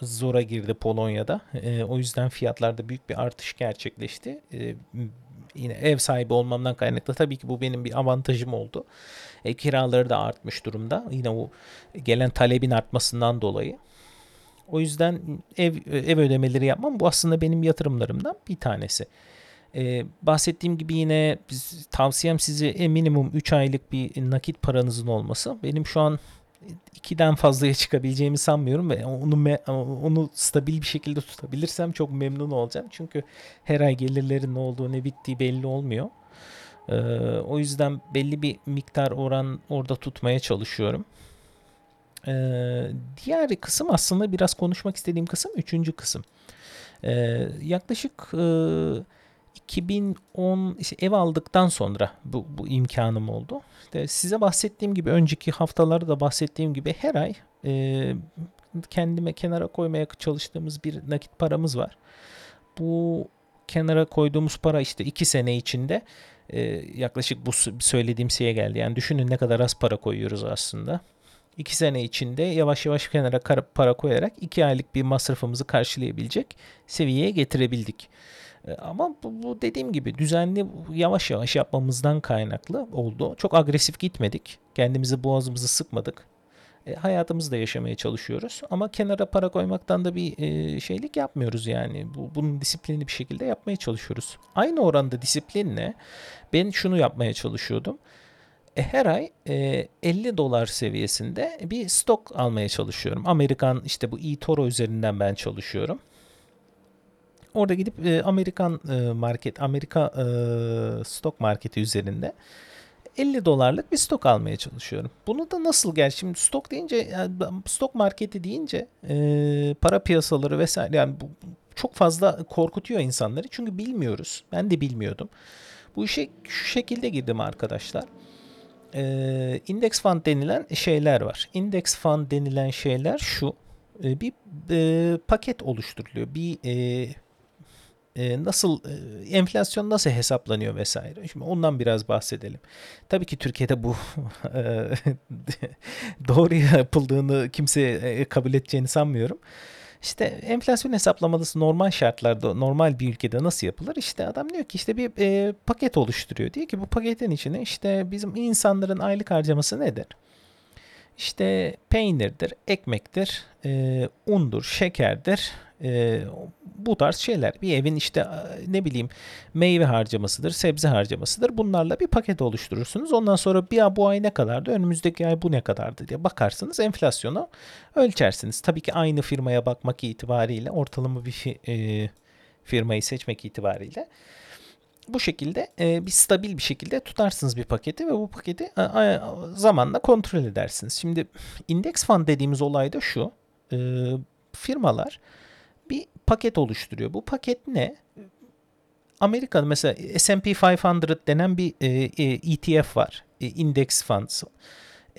A: zora girdi Polonya'da. E, o yüzden fiyatlarda büyük bir artış gerçekleşti. E, yine ev sahibi olmamdan kaynaklı tabii ki bu benim bir avantajım oldu. E, kiraları da artmış durumda. Yine o gelen talebin artmasından dolayı. O yüzden ev ev ödemeleri yapmam bu aslında benim yatırımlarımdan bir tanesi. Ee, bahsettiğim gibi yine biz, tavsiyem size minimum 3 aylık bir nakit paranızın olması. Benim şu an 2'den fazlaya çıkabileceğimi sanmıyorum ve onu onu stabil bir şekilde tutabilirsem çok memnun olacağım. Çünkü her ay gelirlerin ne olduğu ne bittiği belli olmuyor. Ee, o yüzden belli bir miktar oran orada tutmaya çalışıyorum. Ee, diğer kısım aslında biraz konuşmak istediğim kısım üçüncü kısım. Ee, yaklaşık e, 2010 işte ev aldıktan sonra bu, bu imkanım oldu. İşte size bahsettiğim gibi önceki haftalarda da bahsettiğim gibi her ay e, kendime kenara koymaya çalıştığımız bir nakit paramız var. Bu kenara koyduğumuz para işte iki sene içinde e, yaklaşık bu söylediğim şeye geldi. Yani düşünün ne kadar az para koyuyoruz aslında. 2 sene içinde yavaş yavaş kenara para koyarak 2 aylık bir masrafımızı karşılayabilecek seviyeye getirebildik. E, ama bu, dediğim gibi düzenli yavaş yavaş yapmamızdan kaynaklı oldu. Çok agresif gitmedik. Kendimizi boğazımızı sıkmadık. E, hayatımızı da yaşamaya çalışıyoruz. Ama kenara para koymaktan da bir e, şeylik yapmıyoruz yani. Bu, bunun disiplinli bir şekilde yapmaya çalışıyoruz. Aynı oranda disiplinle ben şunu yapmaya çalışıyordum. E, her ay e, 50 dolar seviyesinde bir stok almaya çalışıyorum. Amerikan işte bu eToro üzerinden ben çalışıyorum. Orada gidip e, Amerikan e, market, Amerika e, stok marketi üzerinde 50 dolarlık bir stok almaya çalışıyorum. Bunu da nasıl gel? Şimdi stok deyince, stok marketi deyince e, para piyasaları vesaire yani bu, çok fazla korkutuyor insanları. Çünkü bilmiyoruz. Ben de bilmiyordum. Bu işe şu şekilde girdim arkadaşlar. E, index fund denilen şeyler var. Index fund denilen şeyler şu. E, bir e, paket oluşturuluyor. Bir e, e, nasıl e, enflasyon nasıl hesaplanıyor vesaire. Şimdi ondan biraz bahsedelim. Tabii ki Türkiye'de bu e, doğru yapıldığını kimse e, kabul edeceğini sanmıyorum. İşte enflasyon hesaplamalısı normal şartlarda normal bir ülkede nasıl yapılır? İşte adam diyor ki işte bir e, paket oluşturuyor. Diyor ki bu paketin içine işte bizim insanların aylık harcaması nedir? İşte peynirdir, ekmektir, e, undur, şekerdir, e, bu tarz şeyler. Bir evin işte ne bileyim meyve harcamasıdır, sebze harcamasıdır. Bunlarla bir paket oluşturursunuz. Ondan sonra bir bu ay ne kadardı, önümüzdeki ay bu ne kadardı diye bakarsınız. Enflasyonu ölçersiniz. Tabii ki aynı firmaya bakmak itibariyle, ortalama bir e, firmayı seçmek itibariyle bu şekilde e, bir stabil bir şekilde tutarsınız bir paketi ve bu paketi a, a, zamanla kontrol edersiniz. Şimdi index fund dediğimiz olay da şu. E, firmalar bir paket oluşturuyor. Bu paket ne? Amerika'da mesela S&P 500 denen bir e, ETF var. E, Index Funds.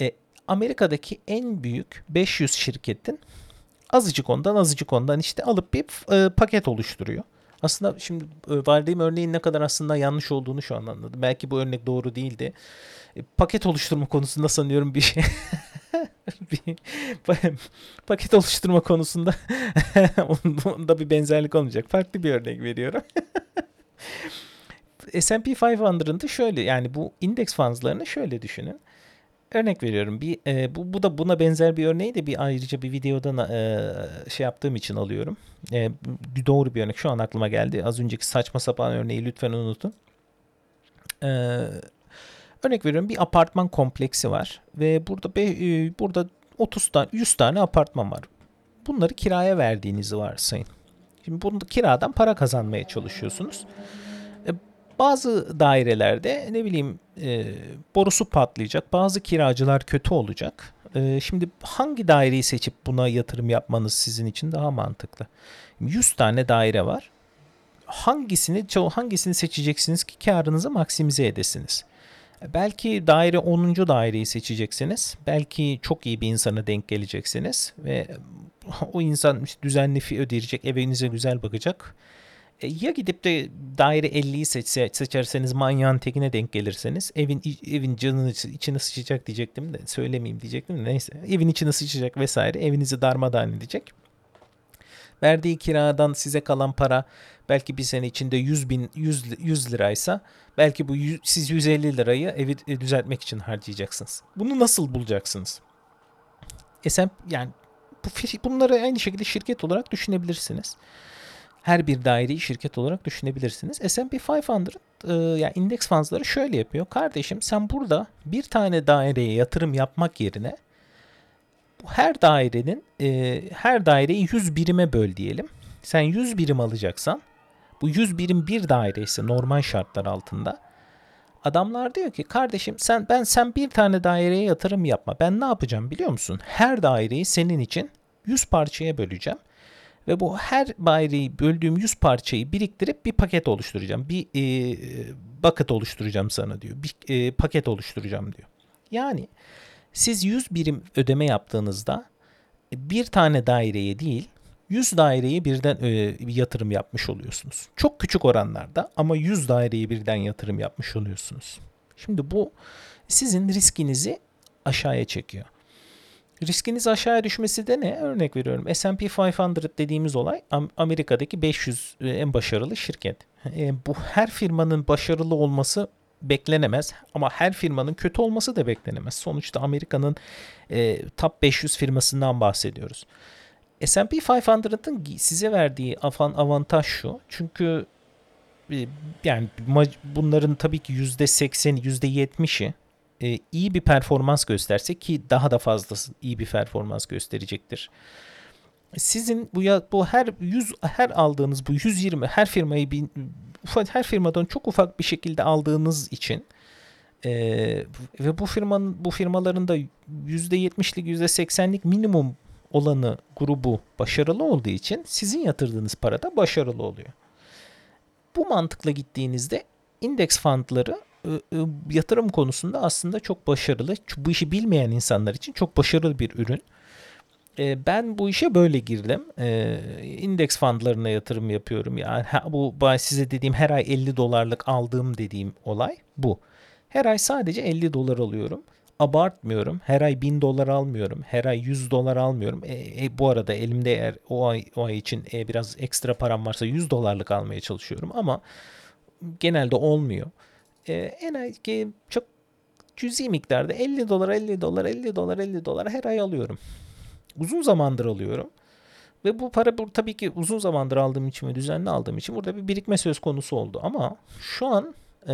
A: E, Amerika'daki en büyük 500 şirketin azıcık ondan azıcık ondan işte alıp bir e, paket oluşturuyor. Aslında şimdi e, verdiğim örneğin ne kadar aslında yanlış olduğunu şu an anladım. Belki bu örnek doğru değildi. E, paket oluşturma konusunda sanıyorum bir şey bir paket oluşturma konusunda onda bir benzerlik olmayacak. Farklı bir örnek veriyorum. S&P 500'ın da şöyle yani bu indeks fundslarını şöyle düşünün. Örnek veriyorum. Bir e, bu, bu da buna benzer bir örneği de bir ayrıca bir videodan e, şey yaptığım için alıyorum. E, doğru bir örnek şu an aklıma geldi. Az önceki saçma sapan örneği lütfen unutun. E, örnek veriyorum bir apartman kompleksi var ve burada be, e, burada 30 tane 100 tane apartman var. Bunları kiraya verdiğinizi varsayın. Şimdi bunu kiradan para kazanmaya çalışıyorsunuz. Bazı dairelerde ne bileyim e, borusu patlayacak. Bazı kiracılar kötü olacak. E, şimdi hangi daireyi seçip buna yatırım yapmanız sizin için daha mantıklı? 100 tane daire var. Hangisini hangisini seçeceksiniz ki karınızı maksimize edesiniz? Belki daire 10. daireyi seçeceksiniz. Belki çok iyi bir insana denk geleceksiniz ve o insan düzenli fi ödeyecek, evinize güzel bakacak. E, ya gidip de daire 50'yi seçse, seçerseniz manyağın tekine denk gelirseniz evin evin canını içine sıçacak diyecektim de söylemeyeyim diyecektim de neyse. Evin içine sıçacak vesaire evinizi darmadağın edecek. Verdiği kiradan size kalan para belki bir sene içinde 100 bin 100, 100 liraysa belki bu 100, siz 150 lirayı evi e, düzeltmek için harcayacaksınız. Bunu nasıl bulacaksınız? SM yani bu bunları aynı şekilde şirket olarak düşünebilirsiniz. Her bir daireyi şirket olarak düşünebilirsiniz. S&P 500 e, yani indeks fondsları şöyle yapıyor. Kardeşim sen burada bir tane daireye yatırım yapmak yerine her dairenin e, her daireyi 100 birime böl diyelim. Sen 100 birim alacaksan bu 100 birim bir daire ise normal şartlar altında adamlar diyor ki kardeşim sen ben sen bir tane daireye yatırım yapma. Ben ne yapacağım biliyor musun? Her daireyi senin için 100 parçaya böleceğim. Ve bu her daireyi böldüğüm 100 parçayı biriktirip bir paket oluşturacağım. Bir e, bucket oluşturacağım sana diyor. Bir e, paket oluşturacağım diyor. Yani siz 100 birim ödeme yaptığınızda bir tane daireye değil 100 daireye birden e, yatırım yapmış oluyorsunuz. Çok küçük oranlarda ama 100 daireye birden yatırım yapmış oluyorsunuz. Şimdi bu sizin riskinizi aşağıya çekiyor. Riskiniz aşağıya düşmesi de ne? Örnek veriyorum. S&P 500 dediğimiz olay Amerika'daki 500 e, en başarılı şirket. E, bu her firmanın başarılı olması beklenemez ama her firmanın kötü olması da beklenemez. Sonuçta Amerika'nın e, top 500 firmasından bahsediyoruz. S&P 500'ın size verdiği avantaj şu. Çünkü e, yani bunların tabii ki %80'i, %70'i e, iyi bir performans gösterse ki daha da fazlası iyi bir performans gösterecektir. Sizin bu ya bu her 100 her aldığınız bu 120 her firmayı bir, her firmadan çok ufak bir şekilde aldığınız için e, ve bu firmanın bu firmaların da %70'lik %80'lik minimum olanı grubu başarılı olduğu için sizin yatırdığınız para da başarılı oluyor. Bu mantıkla gittiğinizde indeks fondları yatırım konusunda aslında çok başarılı. Bu işi bilmeyen insanlar için çok başarılı bir ürün. Ben bu işe böyle girdim. İndeks fondlarına yatırım yapıyorum. Yani bu size dediğim her ay 50 dolarlık aldığım dediğim olay bu. Her ay sadece 50 dolar alıyorum. Abartmıyorum. Her ay 1000 dolar almıyorum. Her ay 100 dolar almıyorum. E, e, bu arada elimde eğer o ay, o ay için e, biraz ekstra param varsa 100 dolarlık almaya çalışıyorum ama genelde olmuyor e, en az çok cüzi miktarda 50 dolar 50 dolar 50 dolar 50 dolar her ay alıyorum. Uzun zamandır alıyorum. Ve bu para bu, tabii ki uzun zamandır aldığım için ve düzenli aldığım için burada bir birikme söz konusu oldu. Ama şu an e,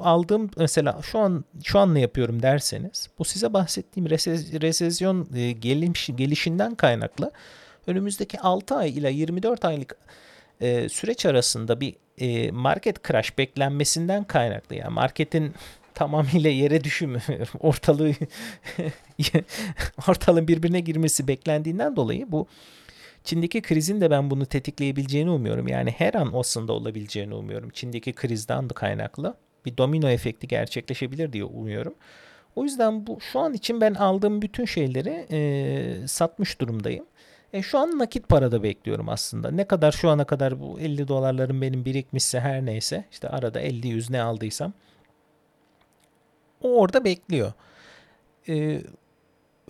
A: aldığım mesela şu an şu an ne yapıyorum derseniz bu size bahsettiğim resez, resesyon e, geliş, gelişinden kaynaklı önümüzdeki 6 ay ile 24 aylık e, süreç arasında bir e, market crash beklenmesinden kaynaklı. Yani marketin tamamıyla yere düşümü, ortalığı ortalığın birbirine girmesi beklendiğinden dolayı bu Çin'deki krizin de ben bunu tetikleyebileceğini umuyorum. Yani her an aslında olabileceğini umuyorum. Çin'deki krizden de kaynaklı bir domino efekti gerçekleşebilir diye umuyorum. O yüzden bu şu an için ben aldığım bütün şeyleri e, satmış durumdayım. E, şu an nakit parada bekliyorum aslında. Ne kadar şu ana kadar bu 50 dolarlarım benim birikmişse her neyse işte arada 50 100 ne aldıysam o orada bekliyor. E,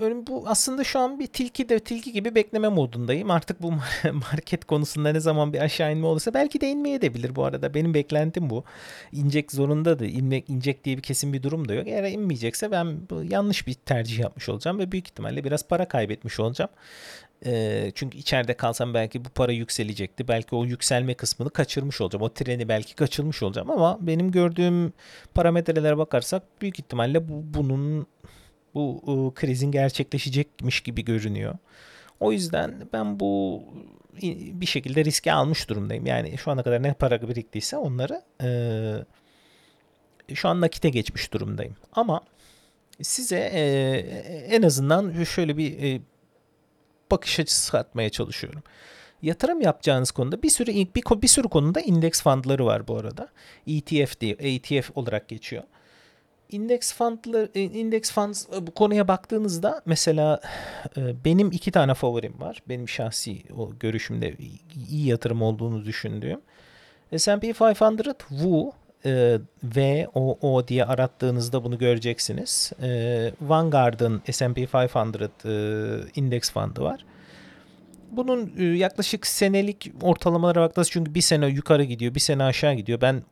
A: bu aslında şu an bir tilki de tilki gibi bekleme modundayım. Artık bu market konusunda ne zaman bir aşağı inme olursa belki de inmeye de bilir bu arada. Benim beklentim bu. İnecek zorunda da inmek inecek diye bir kesin bir durum da yok. Eğer inmeyecekse ben yanlış bir tercih yapmış olacağım ve büyük ihtimalle biraz para kaybetmiş olacağım. E, çünkü içeride kalsam belki bu para yükselecekti. Belki o yükselme kısmını kaçırmış olacağım. O treni belki kaçırmış olacağım ama benim gördüğüm parametrelere bakarsak büyük ihtimalle bu, bunun bu e, krizin gerçekleşecekmiş gibi görünüyor. O yüzden ben bu bir şekilde riske almış durumdayım. Yani şu ana kadar ne para biriktiyse onları e, şu an nakite geçmiş durumdayım. Ama size e, en azından şöyle bir bakış açısı atmaya çalışıyorum. Yatırım yapacağınız konuda bir sürü bir, bir sürü konuda indeks fondları var bu arada. ETF diye ETF olarak geçiyor. Indeks fondları e, indeks funds e, bu konuya baktığınızda mesela e, benim iki tane favorim var. Benim şahsi o görüşümde iyi yatırım olduğunu düşündüğüm. S&P 500 WU e, V O O diye arattığınızda bunu göreceksiniz. E, Vanguard'ın S&P 500 e, indeks fondu var. Bunun e, yaklaşık senelik ortalamalara baktığınız çünkü bir sene yukarı gidiyor, bir sene aşağı gidiyor. Ben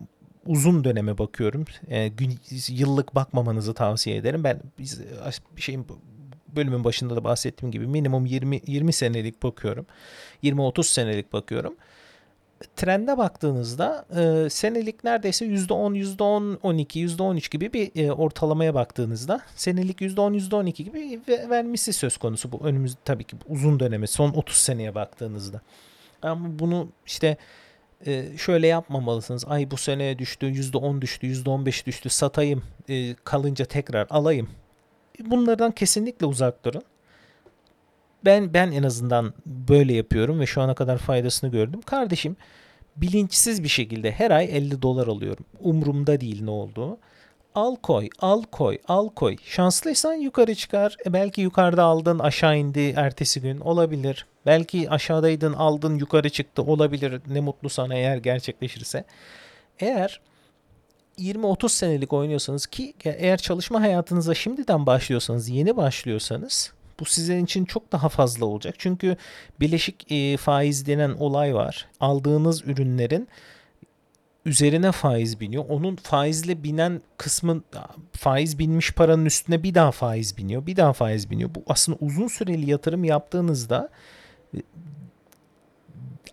A: uzun döneme bakıyorum. Yani gün, yıllık bakmamanızı tavsiye ederim. Ben biz şeyin bölümün başında da bahsettiğim gibi minimum 20 20 senelik bakıyorum. 20-30 senelik bakıyorum trende baktığınızda e, senelik neredeyse %10, %10, 12, %13 gibi bir e, ortalamaya baktığınızda senelik %10, %12 gibi vermesi söz konusu bu. Önümüz tabii ki uzun döneme son 30 seneye baktığınızda. Ama bunu işte e, şöyle yapmamalısınız. Ay bu sene düştü, %10 düştü, %15 düştü satayım e, kalınca tekrar alayım. Bunlardan kesinlikle uzak durun ben ben en azından böyle yapıyorum ve şu ana kadar faydasını gördüm. Kardeşim bilinçsiz bir şekilde her ay 50 dolar alıyorum. Umrumda değil ne olduğu. Al koy, al koy, al koy. Şanslıysan yukarı çıkar. E belki yukarıda aldın aşağı indi ertesi gün olabilir. Belki aşağıdaydın aldın yukarı çıktı olabilir. Ne mutlu sana eğer gerçekleşirse. Eğer 20-30 senelik oynuyorsanız ki eğer çalışma hayatınıza şimdiden başlıyorsanız, yeni başlıyorsanız Bu sizin için çok daha fazla olacak. Çünkü bileşik e, faiz denen olay var. Aldığınız ürünlerin üzerine faiz biniyor. Onun faizle binen kısmın faiz binmiş paranın üstüne bir daha faiz biniyor. Bir daha faiz biniyor. Bu aslında uzun süreli yatırım yaptığınızda e,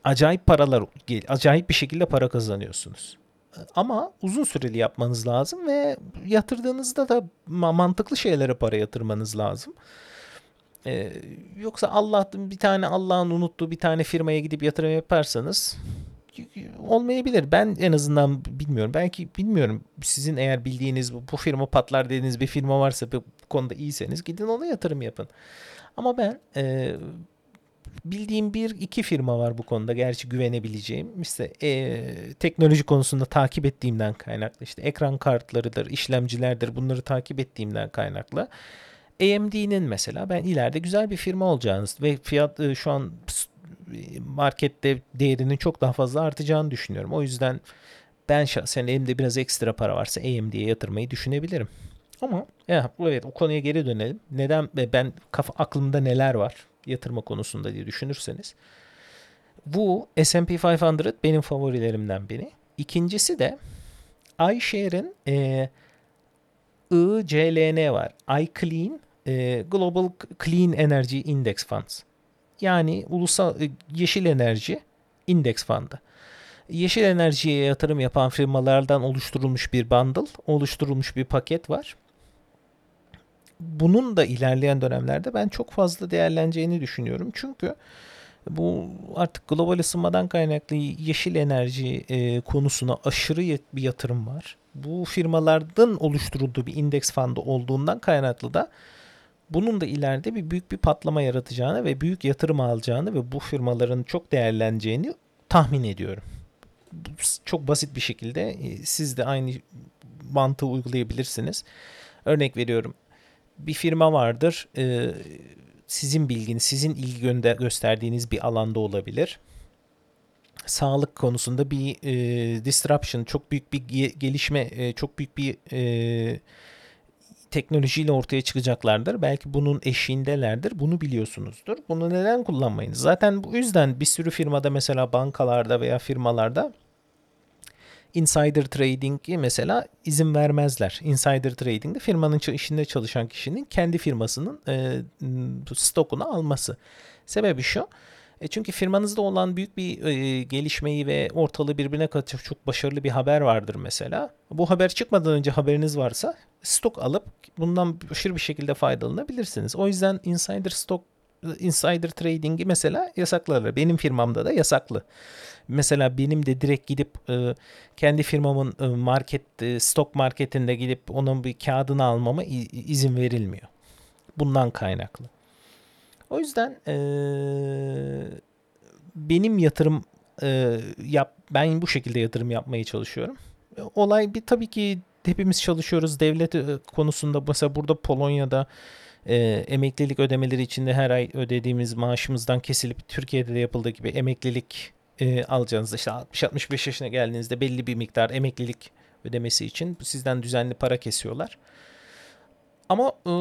A: acayip paralar acayip bir şekilde para kazanıyorsunuz. Ama uzun süreli yapmanız lazım ve yatırdığınızda da mantıklı şeylere para yatırmanız lazım. Ee, yoksa Allah bir tane Allah'ın unuttuğu bir tane firmaya gidip yatırım yaparsanız olmayabilir. Ben en azından bilmiyorum. Belki bilmiyorum. Sizin eğer bildiğiniz bu firma patlar dediğiniz bir firma varsa bu konuda iyiyseniz gidin ona yatırım yapın. Ama ben e, bildiğim bir iki firma var bu konuda gerçi güvenebileceğim. İşte e, teknoloji konusunda takip ettiğimden kaynaklı işte ekran kartlarıdır, işlemcilerdir bunları takip ettiğimden kaynaklı. AMD'nin mesela ben ileride güzel bir firma olacağını ve fiyat e, şu an markette değerinin çok daha fazla artacağını düşünüyorum. O yüzden ben şahsen elimde biraz ekstra para varsa AMD'ye yatırmayı düşünebilirim. Ama ya, evet o konuya geri dönelim. Neden ben kafa aklımda neler var yatırma konusunda diye düşünürseniz. Bu S&P 500 benim favorilerimden biri. İkincisi de iShare'in e, ICLN var. iClean e, Global Clean Energy Index Funds. Yani ulusal e, yeşil enerji indeks fondu. Yeşil enerjiye yatırım yapan firmalardan oluşturulmuş bir bundle, oluşturulmuş bir paket var. Bunun da ilerleyen dönemlerde ben çok fazla değerleneceğini düşünüyorum. Çünkü bu artık global ısınmadan kaynaklı yeşil enerji e, konusuna aşırı bir yatırım var. Bu firmalardan oluşturulduğu bir indeks fondu olduğundan kaynaklı da bunun da ileride bir büyük bir patlama yaratacağını ve büyük yatırım alacağını ve bu firmaların çok değerleneceğini tahmin ediyorum. Çok basit bir şekilde e, siz de aynı mantığı uygulayabilirsiniz. Örnek veriyorum. Bir firma vardır. E, sizin bilginiz, sizin ilgi gösterdiğiniz bir alanda olabilir. Sağlık konusunda bir e, disruption, çok büyük bir gelişme, çok büyük bir teknolojiyle ortaya çıkacaklardır. Belki bunun eşiğindelerdir. Bunu biliyorsunuzdur. Bunu neden kullanmayın? Zaten bu yüzden bir sürü firmada mesela bankalarda veya firmalarda insider trading'i mesela izin vermezler. Insider trading'de firmanın işinde çalışan kişinin kendi firmasının e, stokunu alması. Sebebi şu. E çünkü firmanızda olan büyük bir e, gelişmeyi ve ortalığı birbirine katacak çok başarılı bir haber vardır mesela. Bu haber çıkmadan önce haberiniz varsa stok alıp bundan aşırı bir şekilde faydalanabilirsiniz. O yüzden insider stock insider trading'i mesela yasaklarlar. Benim firmamda da yasaklı. Mesela benim de direkt gidip e, kendi firmamın e, market e, stok marketinde gidip onun bir kağıdını almama izin verilmiyor. Bundan kaynaklı. O yüzden e, benim yatırım e, yap ben bu şekilde yatırım yapmaya çalışıyorum. Olay bir tabii ki hepimiz çalışıyoruz devlet konusunda mesela burada Polonya'da e, emeklilik ödemeleri içinde her ay ödediğimiz maaşımızdan kesilip Türkiye'de de yapıldığı gibi emeklilik e, alacağınızda işte 60-65 yaşına geldiğinizde belli bir miktar emeklilik ödemesi için sizden düzenli para kesiyorlar. Ama e,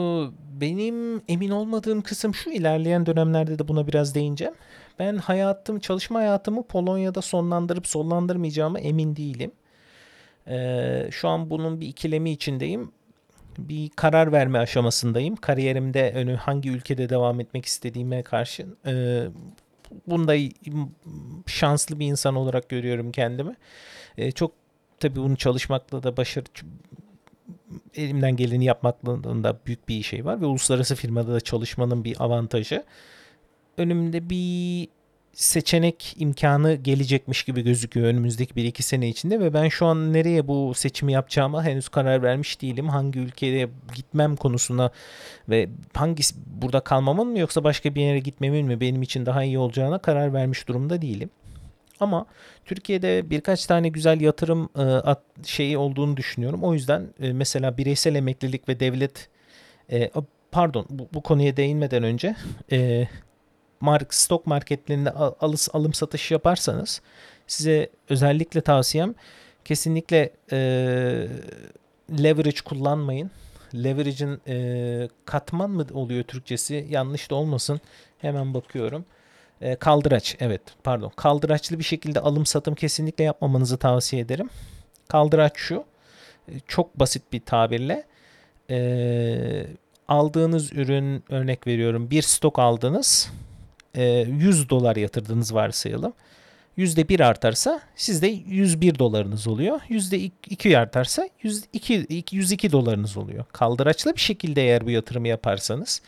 A: benim emin olmadığım kısım şu ilerleyen dönemlerde de buna biraz değineceğim. Ben hayatım, çalışma hayatımı Polonya'da sonlandırıp sonlandırmayacağıma emin değilim. E, şu an bunun bir ikilemi içindeyim. Bir karar verme aşamasındayım. Kariyerimde önü hangi ülkede devam etmek istediğime karşı e, bunda şanslı bir insan olarak görüyorum kendimi. E, çok tabii bunu çalışmakla da başarı elimden geleni yapmakla büyük bir şey var ve uluslararası firmada da çalışmanın bir avantajı. Önümde bir seçenek imkanı gelecekmiş gibi gözüküyor önümüzdeki bir iki sene içinde ve ben şu an nereye bu seçimi yapacağıma henüz karar vermiş değilim. Hangi ülkeye gitmem konusuna ve hangisi burada kalmamın mı yoksa başka bir yere gitmemin mi benim için daha iyi olacağına karar vermiş durumda değilim. Ama Türkiye'de birkaç tane güzel yatırım e, şeyi olduğunu düşünüyorum. O yüzden e, mesela bireysel emeklilik ve devlet e, pardon bu, bu konuya değinmeden önce mark stok marketlerinde alış, alım satış yaparsanız size özellikle tavsiyem kesinlikle e, leverage kullanmayın. Leverage'in e, katman mı oluyor Türkçesi? Yanlış da olmasın. Hemen bakıyorum. E, kaldıraç evet pardon. Kaldıraçlı bir şekilde alım satım kesinlikle yapmamanızı tavsiye ederim. Kaldıraç şu. E, çok basit bir tabirle. E, aldığınız ürün örnek veriyorum bir stok aldınız. E, 100 dolar yatırdınız varsayalım. %1 artarsa sizde 101 dolarınız oluyor. %2 artarsa 102, 102 dolarınız oluyor. Kaldıraçlı bir şekilde eğer bu yatırımı yaparsanız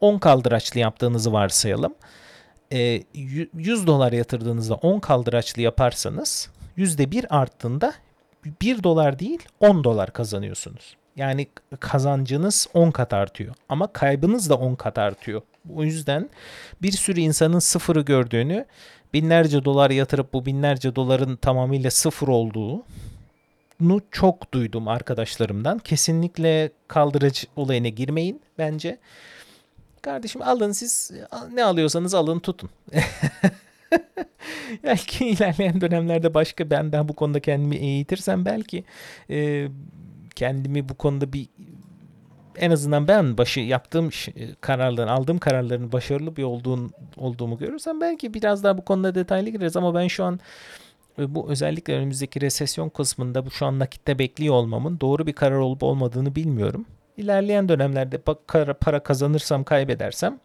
A: 10 kaldıraçlı yaptığınızı varsayalım. 100 dolar yatırdığınızda 10 kaldıraçlı yaparsanız %1 arttığında 1 dolar değil 10 dolar kazanıyorsunuz. Yani kazancınız 10 kat artıyor ama kaybınız da 10 kat artıyor. O yüzden bir sürü insanın sıfırı gördüğünü binlerce dolar yatırıp bu binlerce doların tamamıyla sıfır olduğu nu çok duydum arkadaşlarımdan. Kesinlikle kaldırıcı olayına girmeyin bence. Kardeşim alın siz ne alıyorsanız alın tutun. belki ilerleyen dönemlerde başka ben daha bu konuda kendimi eğitirsem belki e, kendimi bu konuda bir en azından ben başı yaptığım kararların, aldığım kararların başarılı bir olduğun, olduğumu görürsem belki biraz daha bu konuda detaylı gireriz ama ben şu an e, bu özellikle önümüzdeki resesyon kısmında bu şu an nakitte bekliyor olmamın doğru bir karar olup olmadığını bilmiyorum. İlerleyen dönemlerde para kazanırsam kaybedersem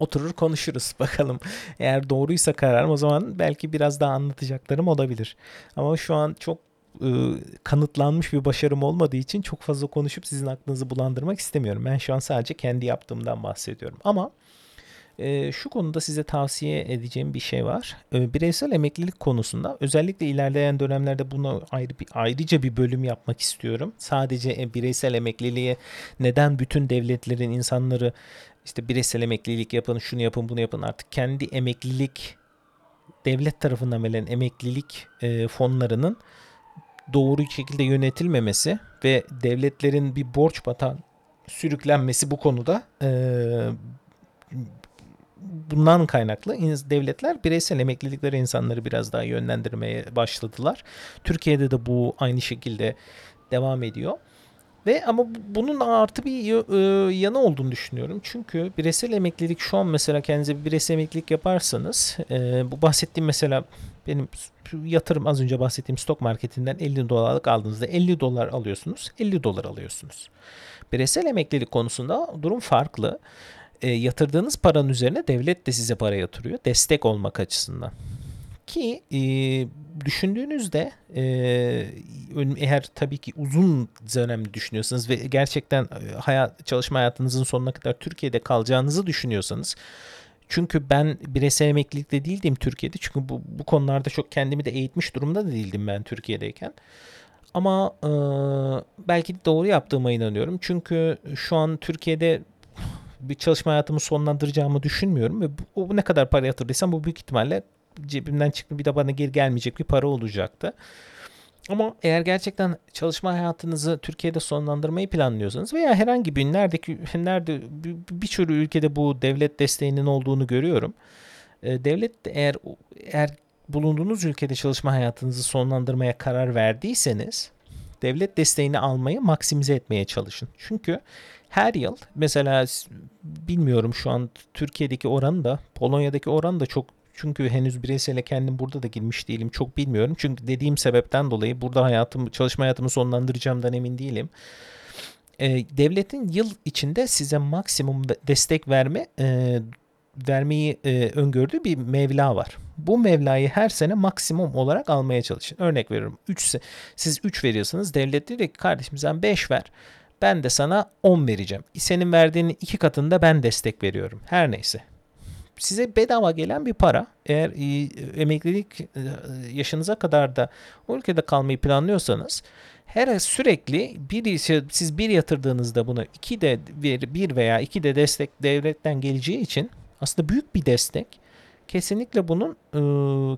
A: oturur konuşuruz bakalım. Eğer doğruysa kararım o zaman belki biraz daha anlatacaklarım olabilir. Ama şu an çok e, kanıtlanmış bir başarım olmadığı için çok fazla konuşup sizin aklınızı bulandırmak istemiyorum. Ben şu an sadece kendi yaptığımdan bahsediyorum. Ama e, şu konuda size tavsiye edeceğim bir şey var. E, bireysel emeklilik konusunda özellikle ilerleyen dönemlerde buna ayrı bir ayrıca bir bölüm yapmak istiyorum. Sadece e, bireysel emekliliğe neden bütün devletlerin insanları işte bireysel emeklilik yapın, şunu yapın, bunu yapın artık kendi emeklilik devlet tarafından verilen emeklilik e, fonlarının doğru şekilde yönetilmemesi ve devletlerin bir borç batan sürüklenmesi bu konuda e, bundan kaynaklı devletler bireysel emeklilikleri insanları biraz daha yönlendirmeye başladılar. Türkiye'de de bu aynı şekilde devam ediyor. Ve ama bunun artı bir e, yanı olduğunu düşünüyorum. Çünkü bireysel emeklilik şu an mesela kendinize bir bireysel emeklilik yaparsanız e, bu bahsettiğim mesela benim yatırım az önce bahsettiğim stok marketinden 50 dolarlık aldığınızda 50 dolar alıyorsunuz 50 dolar alıyorsunuz. Bireysel emeklilik konusunda durum farklı. E, yatırdığınız paranın üzerine devlet de size para yatırıyor destek olmak açısından. Ki e, düşündüğünüzde e, eğer tabii ki uzun dönemli düşünüyorsanız ve gerçekten e, hayat, çalışma hayatınızın sonuna kadar Türkiye'de kalacağınızı düşünüyorsanız çünkü ben bireysel emeklilikte değildim Türkiye'de. Çünkü bu, bu konularda çok kendimi de eğitmiş durumda da değildim ben Türkiye'deyken. Ama e, belki de doğru yaptığıma inanıyorum. Çünkü şu an Türkiye'de bir çalışma hayatımı sonlandıracağımı düşünmüyorum. Ve bu, bu ne kadar para yatırdıysam bu büyük ihtimalle cebimden çıktı bir de bana geri gelmeyecek bir para olacaktı. Ama eğer gerçekten çalışma hayatınızı Türkiye'de sonlandırmayı planlıyorsanız veya herhangi bir neredeki nerede birçok ülkede bu devlet desteğinin olduğunu görüyorum. Devlet eğer eğer bulunduğunuz ülkede çalışma hayatınızı sonlandırmaya karar verdiyseniz devlet desteğini almayı maksimize etmeye çalışın. Çünkü her yıl mesela bilmiyorum şu an Türkiye'deki oranı da Polonya'daki oran da çok çünkü henüz bireysele kendim burada da girmiş değilim. Çok bilmiyorum. Çünkü dediğim sebepten dolayı burada hayatım, çalışma hayatımı sonlandıracağımdan emin değilim. Ee, devletin yıl içinde size maksimum destek verme e, vermeyi e, öngördüğü bir mevla var. Bu mevlayı her sene maksimum olarak almaya çalışın. Örnek veriyorum. 3 siz 3 veriyorsanız devlet diyor ki kardeşim sen 5 ver. Ben de sana 10 vereceğim. Senin verdiğinin iki katında ben destek veriyorum. Her neyse size bedava gelen bir para. Eğer e, emeklilik e, yaşınıza kadar da o ülkede kalmayı planlıyorsanız her sürekli bir siz bir yatırdığınızda bunu iki de bir, bir veya iki de destek devletten geleceği için aslında büyük bir destek. Kesinlikle bunun e,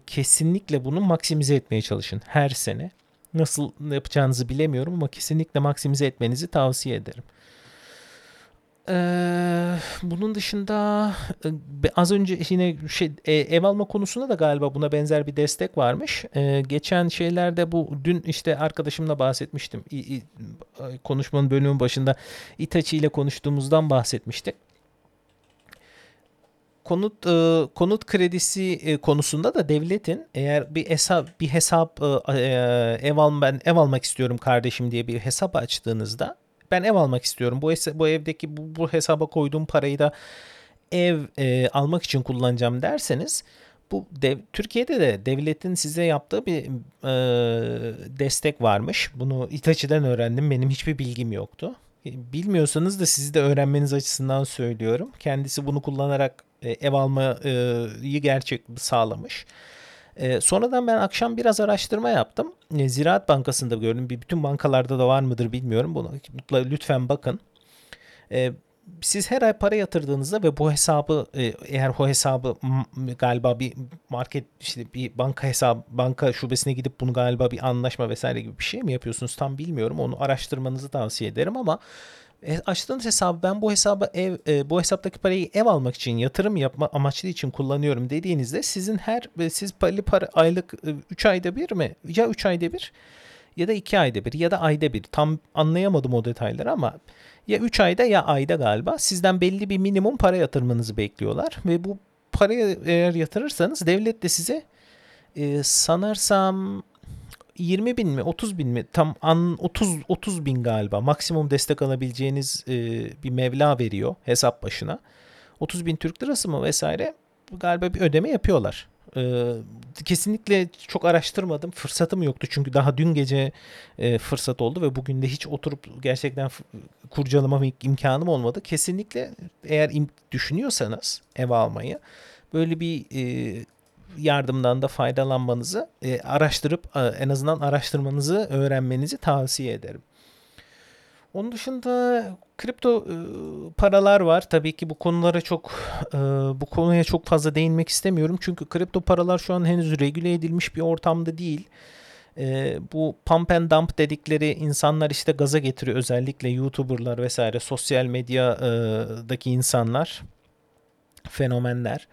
A: kesinlikle bunu maksimize etmeye çalışın her sene. Nasıl yapacağınızı bilemiyorum ama kesinlikle maksimize etmenizi tavsiye ederim. Ee, bunun dışında e, az önce yine şey e, ev alma konusunda da galiba buna benzer bir destek varmış. Ee, geçen şeylerde bu dün işte arkadaşımla bahsetmiştim. İ, konuşmanın bölümün başında Itachi ile konuştuğumuzdan bahsetmiştik konut e, konut kredisi e, konusunda da devletin eğer bir hesap bir hesap e, ev al ben ev almak istiyorum kardeşim diye bir hesap açtığınızda ben ev almak istiyorum. Bu bu evdeki bu, bu hesaba koyduğum parayı da ev e, almak için kullanacağım derseniz bu dev, Türkiye'de de devletin size yaptığı bir e, destek varmış. Bunu İtaçi'den öğrendim. Benim hiçbir bilgim yoktu. Bilmiyorsanız da sizi de öğrenmeniz açısından söylüyorum. Kendisi bunu kullanarak e, ev almayı gerçek sağlamış. E, sonradan ben akşam biraz araştırma yaptım. E, Ziraat Bankası'nda gördüm. Bir bütün bankalarda da var mıdır bilmiyorum. Bunu lütfen bakın. E, siz her ay para yatırdığınızda ve bu hesabı e, eğer o hesabı galiba bir market işte bir banka hesabı banka şubesine gidip bunu galiba bir anlaşma vesaire gibi bir şey mi yapıyorsunuz tam bilmiyorum. Onu araştırmanızı tavsiye ederim ama e, açtığınız hesabı ben bu hesaba ev e, bu hesaptaki parayı ev almak için yatırım yapma amaçlı için kullanıyorum dediğinizde sizin her e, siz para, para aylık 3 e, ayda bir mi? Ya 3 ayda bir ya da 2 ayda bir ya da ayda bir. Tam anlayamadım o detayları ama ya 3 ayda ya ayda galiba. Sizden belli bir minimum para yatırmanızı bekliyorlar ve bu parayı eğer yatırırsanız devlet de size e, sanırsam 20 bin mi 30 bin mi tam an 30 30 bin galiba maksimum destek alabileceğiniz e, bir mevla veriyor hesap başına. 30 bin Türk lirası mı vesaire galiba bir ödeme yapıyorlar. E, kesinlikle çok araştırmadım fırsatım yoktu çünkü daha dün gece e, fırsat oldu ve bugün de hiç oturup gerçekten kurcalama imkanım olmadı. Kesinlikle eğer düşünüyorsanız ev almayı böyle bir e, yardımdan da faydalanmanızı e, araştırıp e, en azından araştırmanızı öğrenmenizi tavsiye ederim. Onun dışında kripto e, paralar var. Tabii ki bu konulara çok e, bu konuya çok fazla değinmek istemiyorum. Çünkü kripto paralar şu an henüz regüle edilmiş bir ortamda değil. E, bu pump and dump dedikleri insanlar işte gaza getiriyor. Özellikle YouTuber'lar vesaire sosyal medyadaki insanlar fenomenler.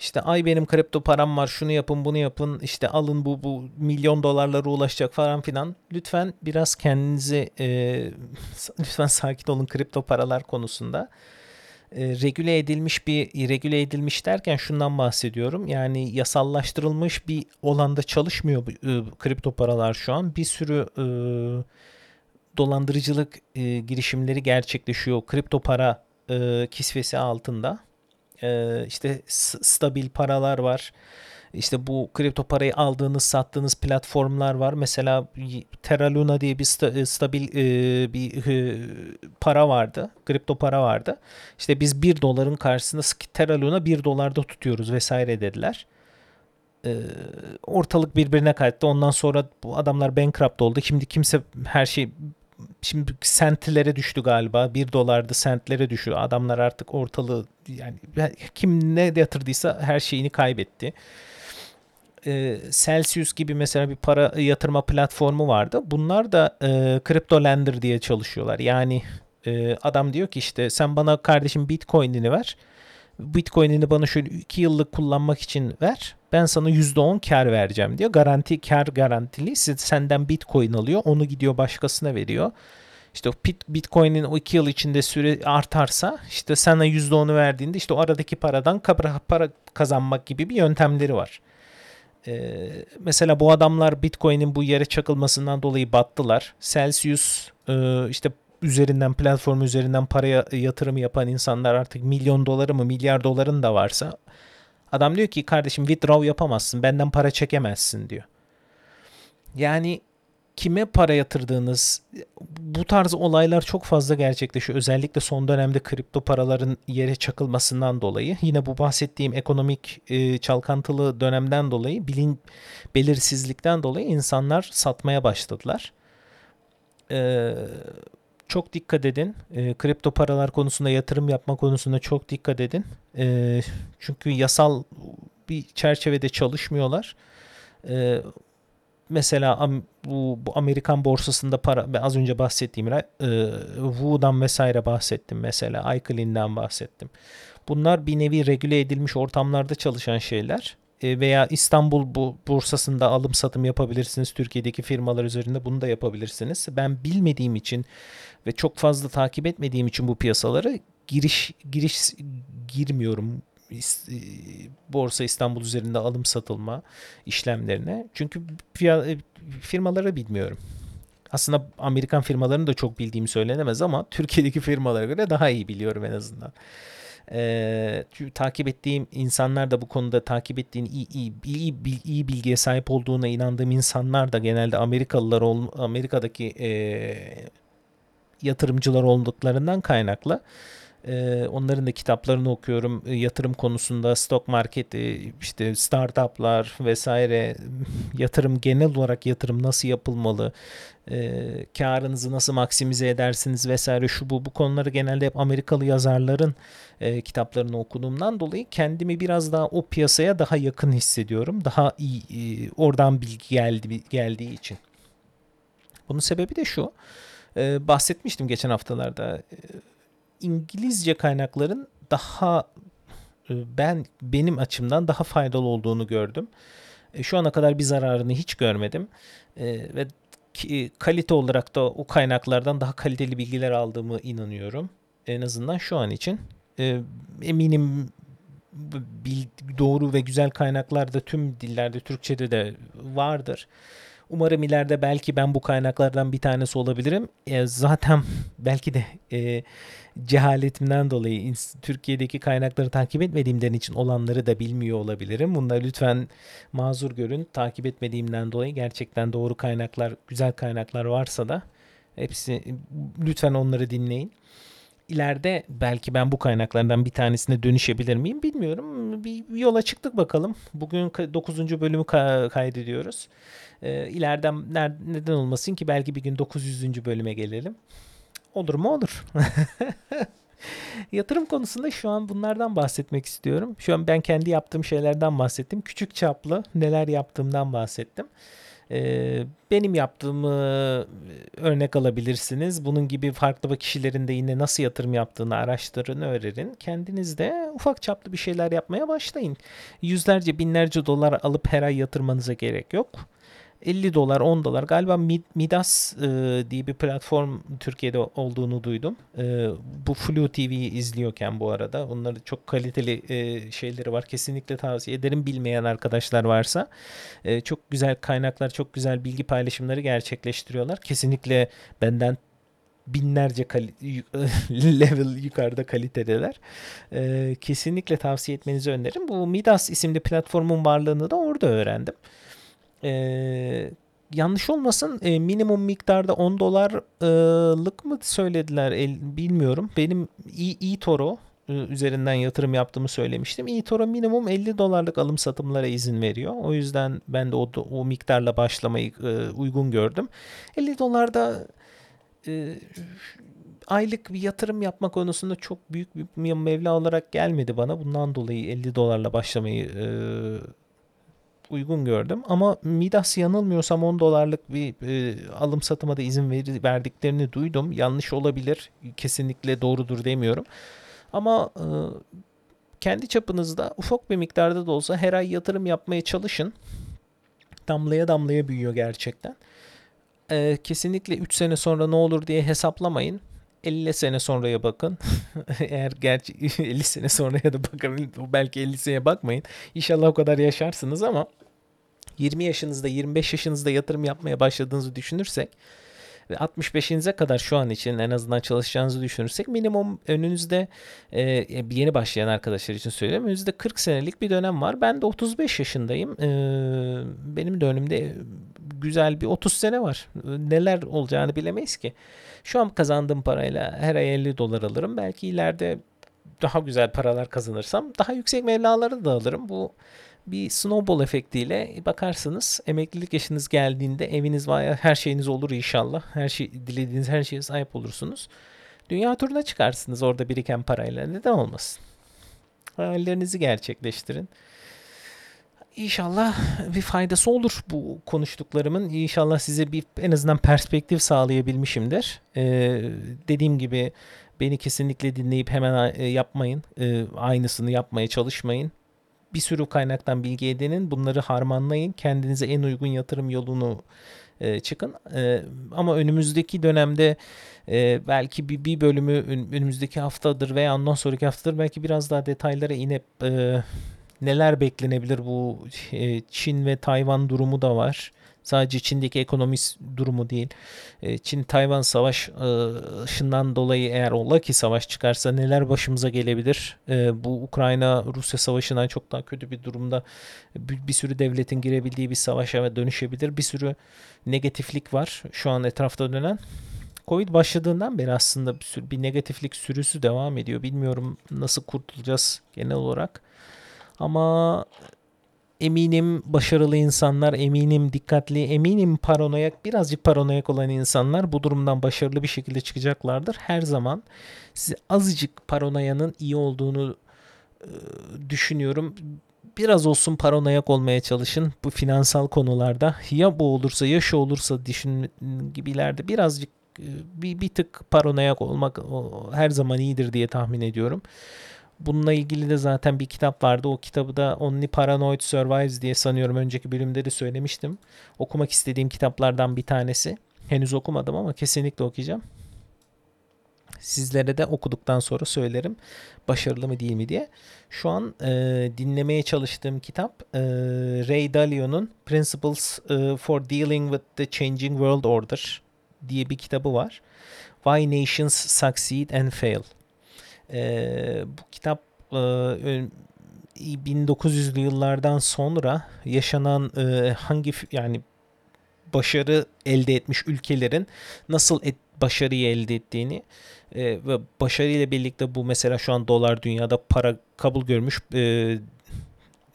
A: İşte ay benim kripto param var şunu yapın bunu yapın işte alın bu bu milyon dolarlara ulaşacak falan filan. Lütfen biraz kendinizi e, lütfen sakin olun kripto paralar konusunda. E, regüle edilmiş bir regüle edilmiş derken şundan bahsediyorum. Yani yasallaştırılmış bir olanda çalışmıyor bu e, kripto paralar şu an. Bir sürü e, dolandırıcılık e, girişimleri gerçekleşiyor kripto para e, kisvesi altında e, işte stabil paralar var. İşte bu kripto parayı aldığınız, sattığınız platformlar var. Mesela Terra Luna diye bir sta, e, stabil e, bir e, para vardı. Kripto para vardı. İşte biz 1 doların karşısında Terra Luna 1 dolarda tutuyoruz vesaire dediler. E, ortalık birbirine kaydı. Ondan sonra bu adamlar bankrupt oldu. Şimdi kimse her şey şimdi sentlere düştü galiba. 1 dolardı sentlere düşüyor. Adamlar artık ortalığı yani kim ne yatırdıysa her şeyini kaybetti. Ee, Celsius gibi mesela bir para yatırma platformu vardı. Bunlar da e, Crypto Lender diye çalışıyorlar. Yani e, adam diyor ki işte sen bana kardeşim Bitcoin'ini ver. Bitcoin'ini bana şöyle 2 yıllık kullanmak için ver. Ben sana %10 kar vereceğim diyor. Garanti kar garantili. Siz senden Bitcoin alıyor. Onu gidiyor başkasına veriyor. İşte Bitcoin'in o 2 yıl içinde süre artarsa işte sana %10'u verdiğinde işte o aradaki paradan para kazanmak gibi bir yöntemleri var. Ee, mesela bu adamlar Bitcoin'in bu yere çakılmasından dolayı battılar. Celsius e, işte üzerinden platform üzerinden paraya yatırım yapan insanlar artık milyon doları mı milyar doların da varsa adam diyor ki kardeşim withdraw yapamazsın benden para çekemezsin diyor. Yani kime para yatırdığınız bu tarz olaylar çok fazla gerçekleşiyor. Özellikle son dönemde kripto paraların yere çakılmasından dolayı yine bu bahsettiğim ekonomik e, çalkantılı dönemden dolayı bilin belirsizlikten dolayı insanlar satmaya başladılar. E, çok dikkat edin. E, kripto paralar konusunda yatırım yapma konusunda çok dikkat edin. E, çünkü yasal bir çerçevede çalışmıyorlar. E, mesela bu, bu Amerikan borsasında para az önce bahsettiğim e, Wu'dan vesaire bahsettim mesela iClean'den bahsettim. Bunlar bir nevi regüle edilmiş ortamlarda çalışan şeyler veya İstanbul bu borsasında alım satım yapabilirsiniz. Türkiye'deki firmalar üzerinde bunu da yapabilirsiniz. Ben bilmediğim için ve çok fazla takip etmediğim için bu piyasaları giriş giriş girmiyorum e, Borsa İstanbul üzerinde alım satılma işlemlerine. Çünkü e, firmaları bilmiyorum. Aslında Amerikan firmalarını da çok bildiğimi söylenemez ama Türkiye'deki firmalara göre daha iyi biliyorum en azından. Ee, takip ettiğim insanlar da bu konuda takip ettiğin iyi, iyi, iyi, iyi bilgiye sahip olduğuna inandığım insanlar da genelde Amerikalılar Amerika'daki e, yatırımcılar olduklarından kaynaklı ee, onların da kitaplarını okuyorum. Ee, yatırım konusunda stock marketi, işte startuplar vesaire yatırım genel olarak yatırım nasıl yapılmalı? E, karınızı nasıl maksimize edersiniz vesaire şu bu bu konuları genelde hep Amerikalı yazarların e, kitaplarını okuduğumdan dolayı kendimi biraz daha o piyasaya daha yakın hissediyorum. Daha iyi e, oradan bilgi geldi geldiği için. Bunun sebebi de şu. E, bahsetmiştim geçen haftalarda. E, İngilizce kaynakların daha e, ben benim açımdan daha faydalı olduğunu gördüm. E, şu ana kadar bir zararını hiç görmedim. E, ve kalite olarak da o kaynaklardan daha kaliteli bilgiler aldığımı inanıyorum. En azından şu an için. Eminim doğru ve güzel kaynaklar da tüm dillerde Türkçe'de de vardır. Umarım ileride belki ben bu kaynaklardan bir tanesi olabilirim. E, zaten belki de e, cehaletimden dolayı Türkiye'deki kaynakları takip etmediğimden için olanları da bilmiyor olabilirim. Bunları lütfen mazur görün. Takip etmediğimden dolayı gerçekten doğru kaynaklar, güzel kaynaklar varsa da hepsi lütfen onları dinleyin. İleride belki ben bu kaynaklardan bir tanesine dönüşebilir miyim bilmiyorum. Bir yola çıktık bakalım. Bugün 9. bölümü kaydediyoruz. E, ileriden neden olmasın ki belki bir gün 900. bölüme gelelim. Olur mu olur. Yatırım konusunda şu an bunlardan bahsetmek istiyorum. Şu an ben kendi yaptığım şeylerden bahsettim. Küçük çaplı neler yaptığımdan bahsettim. Ee, benim yaptığımı örnek alabilirsiniz. Bunun gibi farklı kişilerin de yine nasıl yatırım yaptığını araştırın, öğrenin. Kendiniz de ufak çaplı bir şeyler yapmaya başlayın. Yüzlerce, binlerce dolar alıp her ay yatırmanıza gerek yok. 50 dolar 10 dolar galiba Midas e, diye bir platform Türkiye'de olduğunu duydum. E, bu Flu TV izliyorken bu arada onların çok kaliteli e, şeyleri var. Kesinlikle tavsiye ederim bilmeyen arkadaşlar varsa. E, çok güzel kaynaklar, çok güzel bilgi paylaşımları gerçekleştiriyorlar. Kesinlikle benden binlerce level yukarıda kalitedeler. E, kesinlikle tavsiye etmenizi öneririm. Bu Midas isimli platformun varlığını da orada öğrendim. Ee, yanlış olmasın e, minimum miktarda 10 dolarlık mı söylediler el, bilmiyorum. Benim eToro e, üzerinden yatırım yaptığımı söylemiştim. eToro minimum 50 dolarlık alım satımlara izin veriyor. O yüzden ben de o, o miktarla başlamayı e, uygun gördüm. 50 dolarda e, aylık bir yatırım yapma konusunda çok büyük bir mevla olarak gelmedi bana. Bundan dolayı 50 dolarla başlamayı e, uygun gördüm. Ama Midas yanılmıyorsam 10 dolarlık bir e, alım satıma da izin ver, verdiklerini duydum. Yanlış olabilir. Kesinlikle doğrudur demiyorum. Ama e, kendi çapınızda ufak bir miktarda da olsa her ay yatırım yapmaya çalışın. Damlaya damlaya büyüyor gerçekten. E, kesinlikle 3 sene sonra ne olur diye hesaplamayın. 50 sene sonraya bakın. Eğer gerçi 50 sene sonraya da bakın belki 50 seneye bakmayın. İnşallah o kadar yaşarsınız ama 20 yaşınızda 25 yaşınızda yatırım yapmaya başladığınızı düşünürsek ve 65'inize kadar şu an için en azından çalışacağınızı düşünürsek minimum önünüzde e, yeni başlayan arkadaşlar için söylüyorum. Önünüzde 40 senelik bir dönem var. Ben de 35 yaşındayım. E, benim de önümde güzel bir 30 sene var. Neler olacağını bilemeyiz ki. Şu an kazandığım parayla her ay 50 dolar alırım. Belki ileride daha güzel paralar kazanırsam daha yüksek mevlaları da alırım. Bu bir snowball efektiyle bakarsınız emeklilik yaşınız geldiğinde eviniz var her şeyiniz olur inşallah. Her şey dilediğiniz her şeye sahip olursunuz. Dünya turuna çıkarsınız orada biriken parayla. Neden olmasın? Hayallerinizi gerçekleştirin. İnşallah bir faydası olur bu konuştuklarımın. İnşallah size bir en azından perspektif sağlayabilmişimdir. Ee, dediğim gibi beni kesinlikle dinleyip hemen e, yapmayın. Ee, aynısını yapmaya çalışmayın. Bir sürü kaynaktan bilgi edinin. Bunları harmanlayın. Kendinize en uygun yatırım yolunu e, çıkın. E, ama önümüzdeki dönemde e, belki bir, bir bölümü önümüzdeki haftadır veya ondan sonraki haftadır belki biraz daha detaylara inip e, neler beklenebilir bu e, Çin ve Tayvan durumu da var. Sadece Çin'deki ekonomi durumu değil. E, Çin-Tayvan savaşından dolayı eğer ola ki savaş çıkarsa neler başımıza gelebilir? E, bu Ukrayna-Rusya savaşından çok daha kötü bir durumda bir, sürü devletin girebildiği bir savaşa dönüşebilir. Bir sürü negatiflik var şu an etrafta dönen. Covid başladığından beri aslında bir, sürü, bir negatiflik sürüsü devam ediyor. Bilmiyorum nasıl kurtulacağız genel olarak. Ama eminim başarılı insanlar, eminim dikkatli, eminim paranoyak, birazcık paranoyak olan insanlar bu durumdan başarılı bir şekilde çıkacaklardır. Her zaman size azıcık paranoyanın iyi olduğunu e, düşünüyorum. Biraz olsun paranoyak olmaya çalışın bu finansal konularda. Ya bu olursa ya şu olursa düşün gibilerde birazcık e, bir, bir tık paranoyak olmak her zaman iyidir diye tahmin ediyorum. Bununla ilgili de zaten bir kitap vardı. O kitabı da Only Paranoid Survives diye sanıyorum önceki bölümde de söylemiştim. Okumak istediğim kitaplardan bir tanesi. Henüz okumadım ama kesinlikle okuyacağım. Sizlere de okuduktan sonra söylerim başarılı mı değil mi diye. Şu an e, dinlemeye çalıştığım kitap e, Ray Dalio'nun Principles e, for Dealing with the Changing World Order diye bir kitabı var. Why Nations Succeed and Fail. E, bu kitap e, 1900'lü yıllardan sonra yaşanan e, hangi yani başarı elde etmiş ülkelerin nasıl et, başarıyı elde ettiğini e, ve başarıyla birlikte bu mesela şu an dolar dünyada para kabul görmüş e,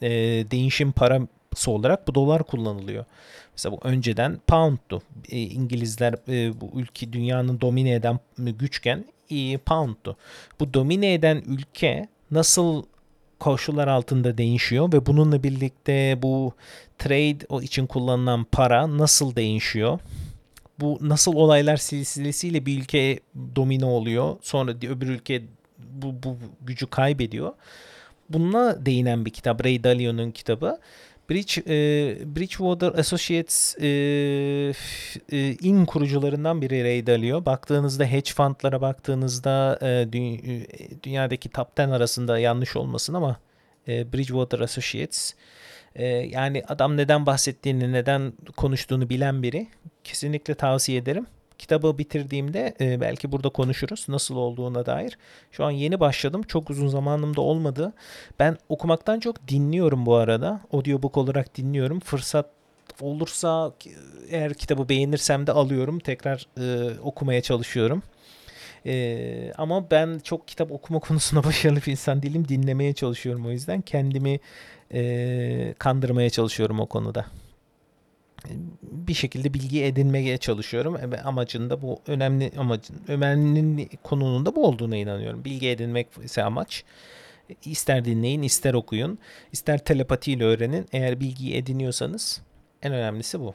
A: e, değişim parası olarak bu dolar kullanılıyor. Mesela bu önceden pound'tu. E, İngilizler e, bu ülke dünyanın domine eden güçken pound'tu. Bu domine eden ülke nasıl koşullar altında değişiyor ve bununla birlikte bu trade o için kullanılan para nasıl değişiyor? Bu nasıl olaylar silsilesiyle bir ülke domine oluyor. Sonra öbür ülke bu, bu gücü kaybediyor. Bununla değinen bir kitap. Ray Dalio'nun kitabı. Bridge, e, Bridgewater Associates e, e, in kurucularından biri Ray Dalio. Baktığınızda hedge fundlara baktığınızda e, dü, e, dünyadaki top 10 arasında yanlış olmasın ama e, Bridgewater Associates e, yani adam neden bahsettiğini, neden konuştuğunu bilen biri. Kesinlikle tavsiye ederim kitabı bitirdiğimde e, belki burada konuşuruz nasıl olduğuna dair. Şu an yeni başladım. Çok uzun zamanımda olmadı. Ben okumaktan çok dinliyorum bu arada. Audiobook olarak dinliyorum. Fırsat olursa eğer kitabı beğenirsem de alıyorum. Tekrar e, okumaya çalışıyorum. Ee, ama ben çok kitap okuma konusunda başarılı bir insan değilim. Dinlemeye çalışıyorum o yüzden. Kendimi e, kandırmaya çalışıyorum o konuda bir şekilde bilgi edinmeye çalışıyorum. Ve amacında bu önemli amacın önemli konunun da bu olduğuna inanıyorum. Bilgi edinmek ise amaç. İster dinleyin, ister okuyun, ister telepatiyle öğrenin. Eğer bilgiyi ediniyorsanız en önemlisi bu.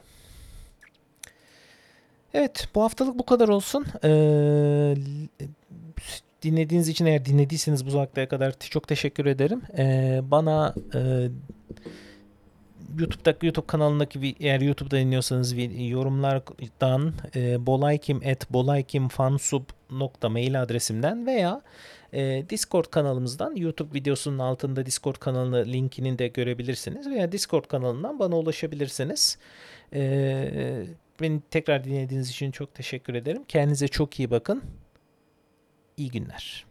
A: Evet, bu haftalık bu kadar olsun. Ee, dinlediğiniz için eğer dinlediyseniz bu vakteye kadar çok teşekkür ederim. Ee, bana e, YouTube'daki YouTube kanalındaki eğer YouTube'da dinliyorsanız yorumlardan e, bolaykim@bolaykimfansub.mail adresimden veya e, Discord kanalımızdan YouTube videosunun altında Discord kanalı linkini de görebilirsiniz veya Discord kanalından bana ulaşabilirsiniz. E, beni tekrar dinlediğiniz için çok teşekkür ederim. Kendinize çok iyi bakın. İyi günler.